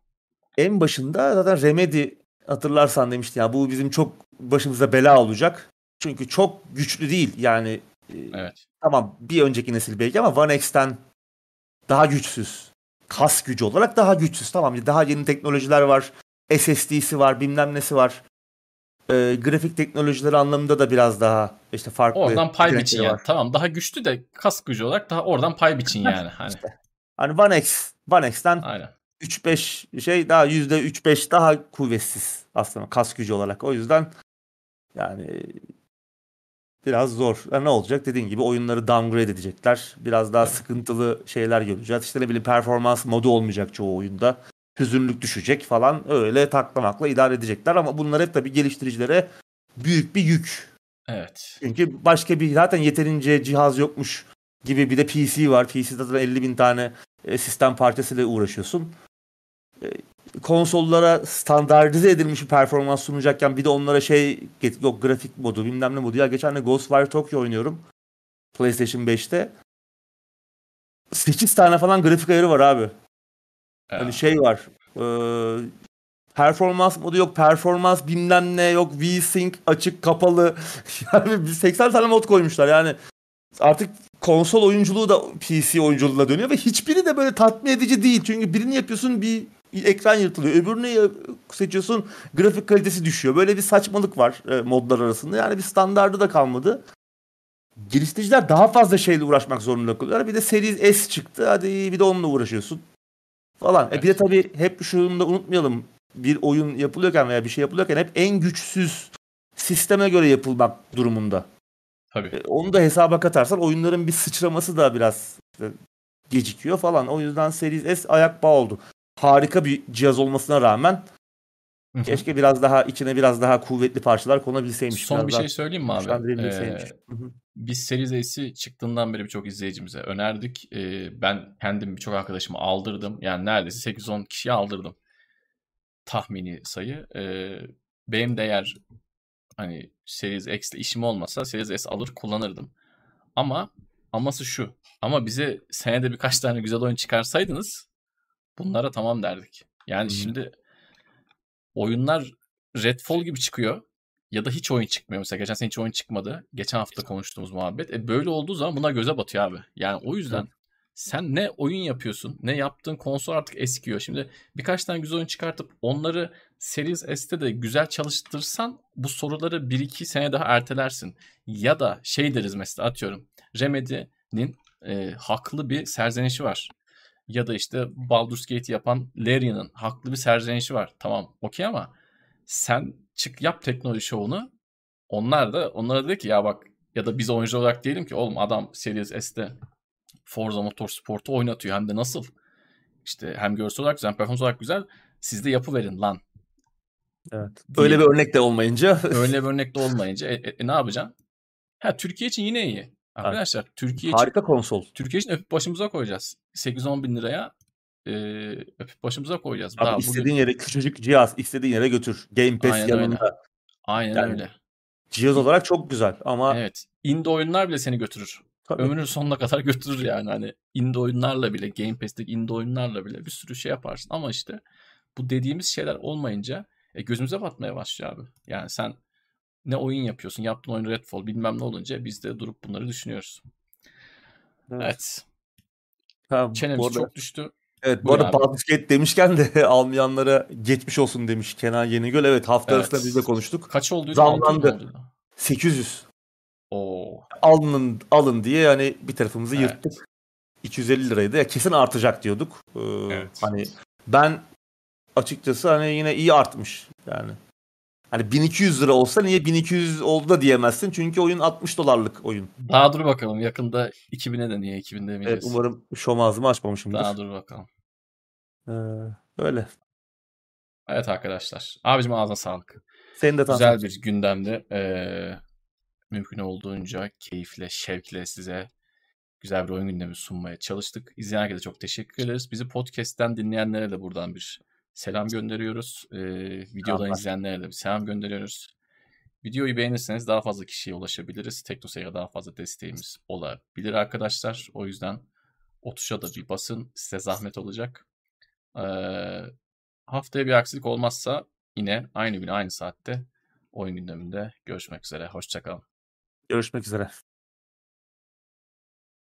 Speaker 2: En başında zaten Remedy hatırlarsan demişti ya bu bizim çok başımıza bela olacak. Çünkü çok güçlü değil yani.
Speaker 1: E, evet.
Speaker 2: Tamam bir önceki nesil belki ama One X'ten daha güçsüz. Kas gücü olarak daha güçsüz. Tamam daha yeni teknolojiler var. SSD'si var bilmem nesi var e, grafik teknolojileri anlamında da biraz daha işte farklı.
Speaker 1: Oradan pay biçin yani. Tamam daha güçlü de kas gücü olarak daha oradan pay biçin yani. Hani. işte.
Speaker 2: Hani One X, One X'ten Aynen. 3-5 şey daha %3-5 daha kuvvetsiz aslında kas gücü olarak. O yüzden yani biraz zor. Yani ne olacak? Dediğin gibi oyunları downgrade edecekler. Biraz daha evet. sıkıntılı şeyler göreceğiz. İşte ne bileyim performans modu olmayacak çoğu oyunda hüzünlük düşecek falan öyle taklamakla idare edecekler ama bunlar hep tabii geliştiricilere büyük bir yük.
Speaker 1: Evet.
Speaker 2: Çünkü başka bir zaten yeterince cihaz yokmuş gibi bir de PC var. PC'de zaten 50 bin tane e, sistem parçasıyla uğraşıyorsun. E, konsollara standartize edilmiş bir performans sunacakken bir de onlara şey yok grafik modu bilmem ne modu. Ya geçen de Ghostwire Tokyo oynuyorum. PlayStation 5'te. 8 tane falan grafik ayarı var abi. Hani şey var. E, performans modu yok. Performans bilmem ne yok. V-Sync açık kapalı. Yani 80 tane mod koymuşlar. Yani artık konsol oyunculuğu da PC oyunculuğuna dönüyor ve hiçbiri de böyle tatmin edici değil. Çünkü birini yapıyorsun bir ekran yırtılıyor. Öbürünü seçiyorsun grafik kalitesi düşüyor. Böyle bir saçmalık var e, modlar arasında. Yani bir standardı da kalmadı. Geliştiriciler daha fazla şeyle uğraşmak zorunda kalıyorlar. Bir de Series S çıktı. Hadi bir de onunla uğraşıyorsun falan. Evet. E bir de tabii hep şunu da unutmayalım. Bir oyun yapılıyorken veya bir şey yapılıyorken hep en güçsüz sisteme göre yapılmak durumunda.
Speaker 1: Tabii. E,
Speaker 2: onu da hesaba katarsan oyunların bir sıçraması da biraz işte gecikiyor falan. O yüzden Series S ayak bağı oldu. Harika bir cihaz olmasına rağmen Hı-hı. keşke biraz daha içine biraz daha kuvvetli parçalar konabilseymiş.
Speaker 1: Son
Speaker 2: biraz
Speaker 1: bir şey söyleyeyim mi abi? Ee, biz Series S'i çıktığından beri birçok izleyicimize önerdik. Ee, ben kendim birçok arkadaşıma aldırdım. Yani neredeyse 8-10 kişiye aldırdım. Tahmini sayı. Ee, benim de eğer hani Series X ile işim olmasa Series S alır kullanırdım. Ama aması şu. Ama bize senede birkaç tane güzel oyun çıkarsaydınız bunlara tamam derdik. Yani hmm. şimdi oyunlar Redfall gibi çıkıyor ya da hiç oyun çıkmıyor. Mesela geçen sene hiç oyun çıkmadı. Geçen hafta konuştuğumuz muhabbet. E böyle olduğu zaman buna göze batıyor abi. Yani o yüzden sen ne oyun yapıyorsun ne yaptığın konsol artık eskiyor. Şimdi birkaç tane güzel oyun çıkartıp onları Series S'te de güzel çalıştırsan bu soruları 1-2 sene daha ertelersin. Ya da şey deriz mesela atıyorum Remedy'nin e, haklı bir serzenişi var. Ya da işte Baldur's Gate yapan Larian'ın haklı bir serzenişi var. Tamam okey ama sen çık yap teknoloji şovunu. Onlar da onlara dedi ki ya bak ya da biz oyuncu olarak diyelim ki oğlum adam Series S'te Forza Motorsport'u oynatıyor hem de nasıl? İşte hem görsel olarak güzel hem performans olarak güzel. Siz de yapı verin lan.
Speaker 2: Evet. Öyle bir örnek de olmayınca.
Speaker 1: öyle bir örnek de olmayınca e, e, e, ne yapacaksın? Ha Türkiye için yine iyi. Arkadaşlar Türkiye için
Speaker 2: harika konsol.
Speaker 1: Türkiye için öpüp başımıza koyacağız. 8-10 bin liraya e, öpüp başımıza koyacağız.
Speaker 2: Abi Daha istediğin bugün... yere küçücük cihaz istediğin yere götür. Game Pass Aynen yanında.
Speaker 1: Öyle. Aynen yani, öyle.
Speaker 2: Cihaz olarak çok güzel ama
Speaker 1: Evet. Indie oyunlar bile seni götürür. Tabii. Ömrünün sonuna kadar götürür yani. Hani indie oyunlarla bile, Game Pass'teki indie oyunlarla bile bir sürü şey yaparsın. Ama işte bu dediğimiz şeyler olmayınca e, gözümüze batmaya başlıyor abi. Yani sen ne oyun yapıyorsun. Yaptığın oyun Redfall bilmem ne olunca biz de durup bunları düşünüyoruz. Evet. evet. Ha, Çenemiz arada, çok düştü.
Speaker 2: Evet bu arada Baldur's demişken de almayanlara geçmiş olsun demiş Kenan Yenigöl. Evet hafta evet. arasında biz de konuştuk.
Speaker 1: Kaç oldu?
Speaker 2: Zamlandı. 800.
Speaker 1: Oo.
Speaker 2: Alın, alın diye yani bir tarafımızı evet. yırttık. 250 liraydı. Ya kesin artacak diyorduk. Ee, evet. Hani ben açıkçası hani yine iyi artmış yani. Hani 1200 lira olsa niye 1200 oldu da diyemezsin. Çünkü oyun 60 dolarlık oyun.
Speaker 1: Daha dur bakalım. Yakında 2000'e de niye 2000'de demeyeceğiz.
Speaker 2: Evet umarım şom ağzımı açmamışımdır.
Speaker 1: Daha dur bakalım.
Speaker 2: Ee, öyle.
Speaker 1: Evet arkadaşlar. Abicim ağzına sağlık.
Speaker 2: Senin de
Speaker 1: Güzel bir gündemde ee, mümkün olduğunca keyifle, şevkle size güzel bir oyun gündemi sunmaya çalıştık. İzleyen herkese çok teşekkür ederiz. Bizi podcast'ten dinleyenlere de buradan bir selam gönderiyoruz. Ee, videodan tamam. izleyenlere de bir selam gönderiyoruz. Videoyu beğenirseniz daha fazla kişiye ulaşabiliriz. Teknoseyir'e daha fazla desteğimiz olabilir arkadaşlar. O yüzden o tuşa da bir basın. Size zahmet olacak. Haftaya bir aksilik olmazsa yine aynı gün aynı saatte oyun gündeminde görüşmek üzere. Hoşçakalın.
Speaker 2: Görüşmek üzere.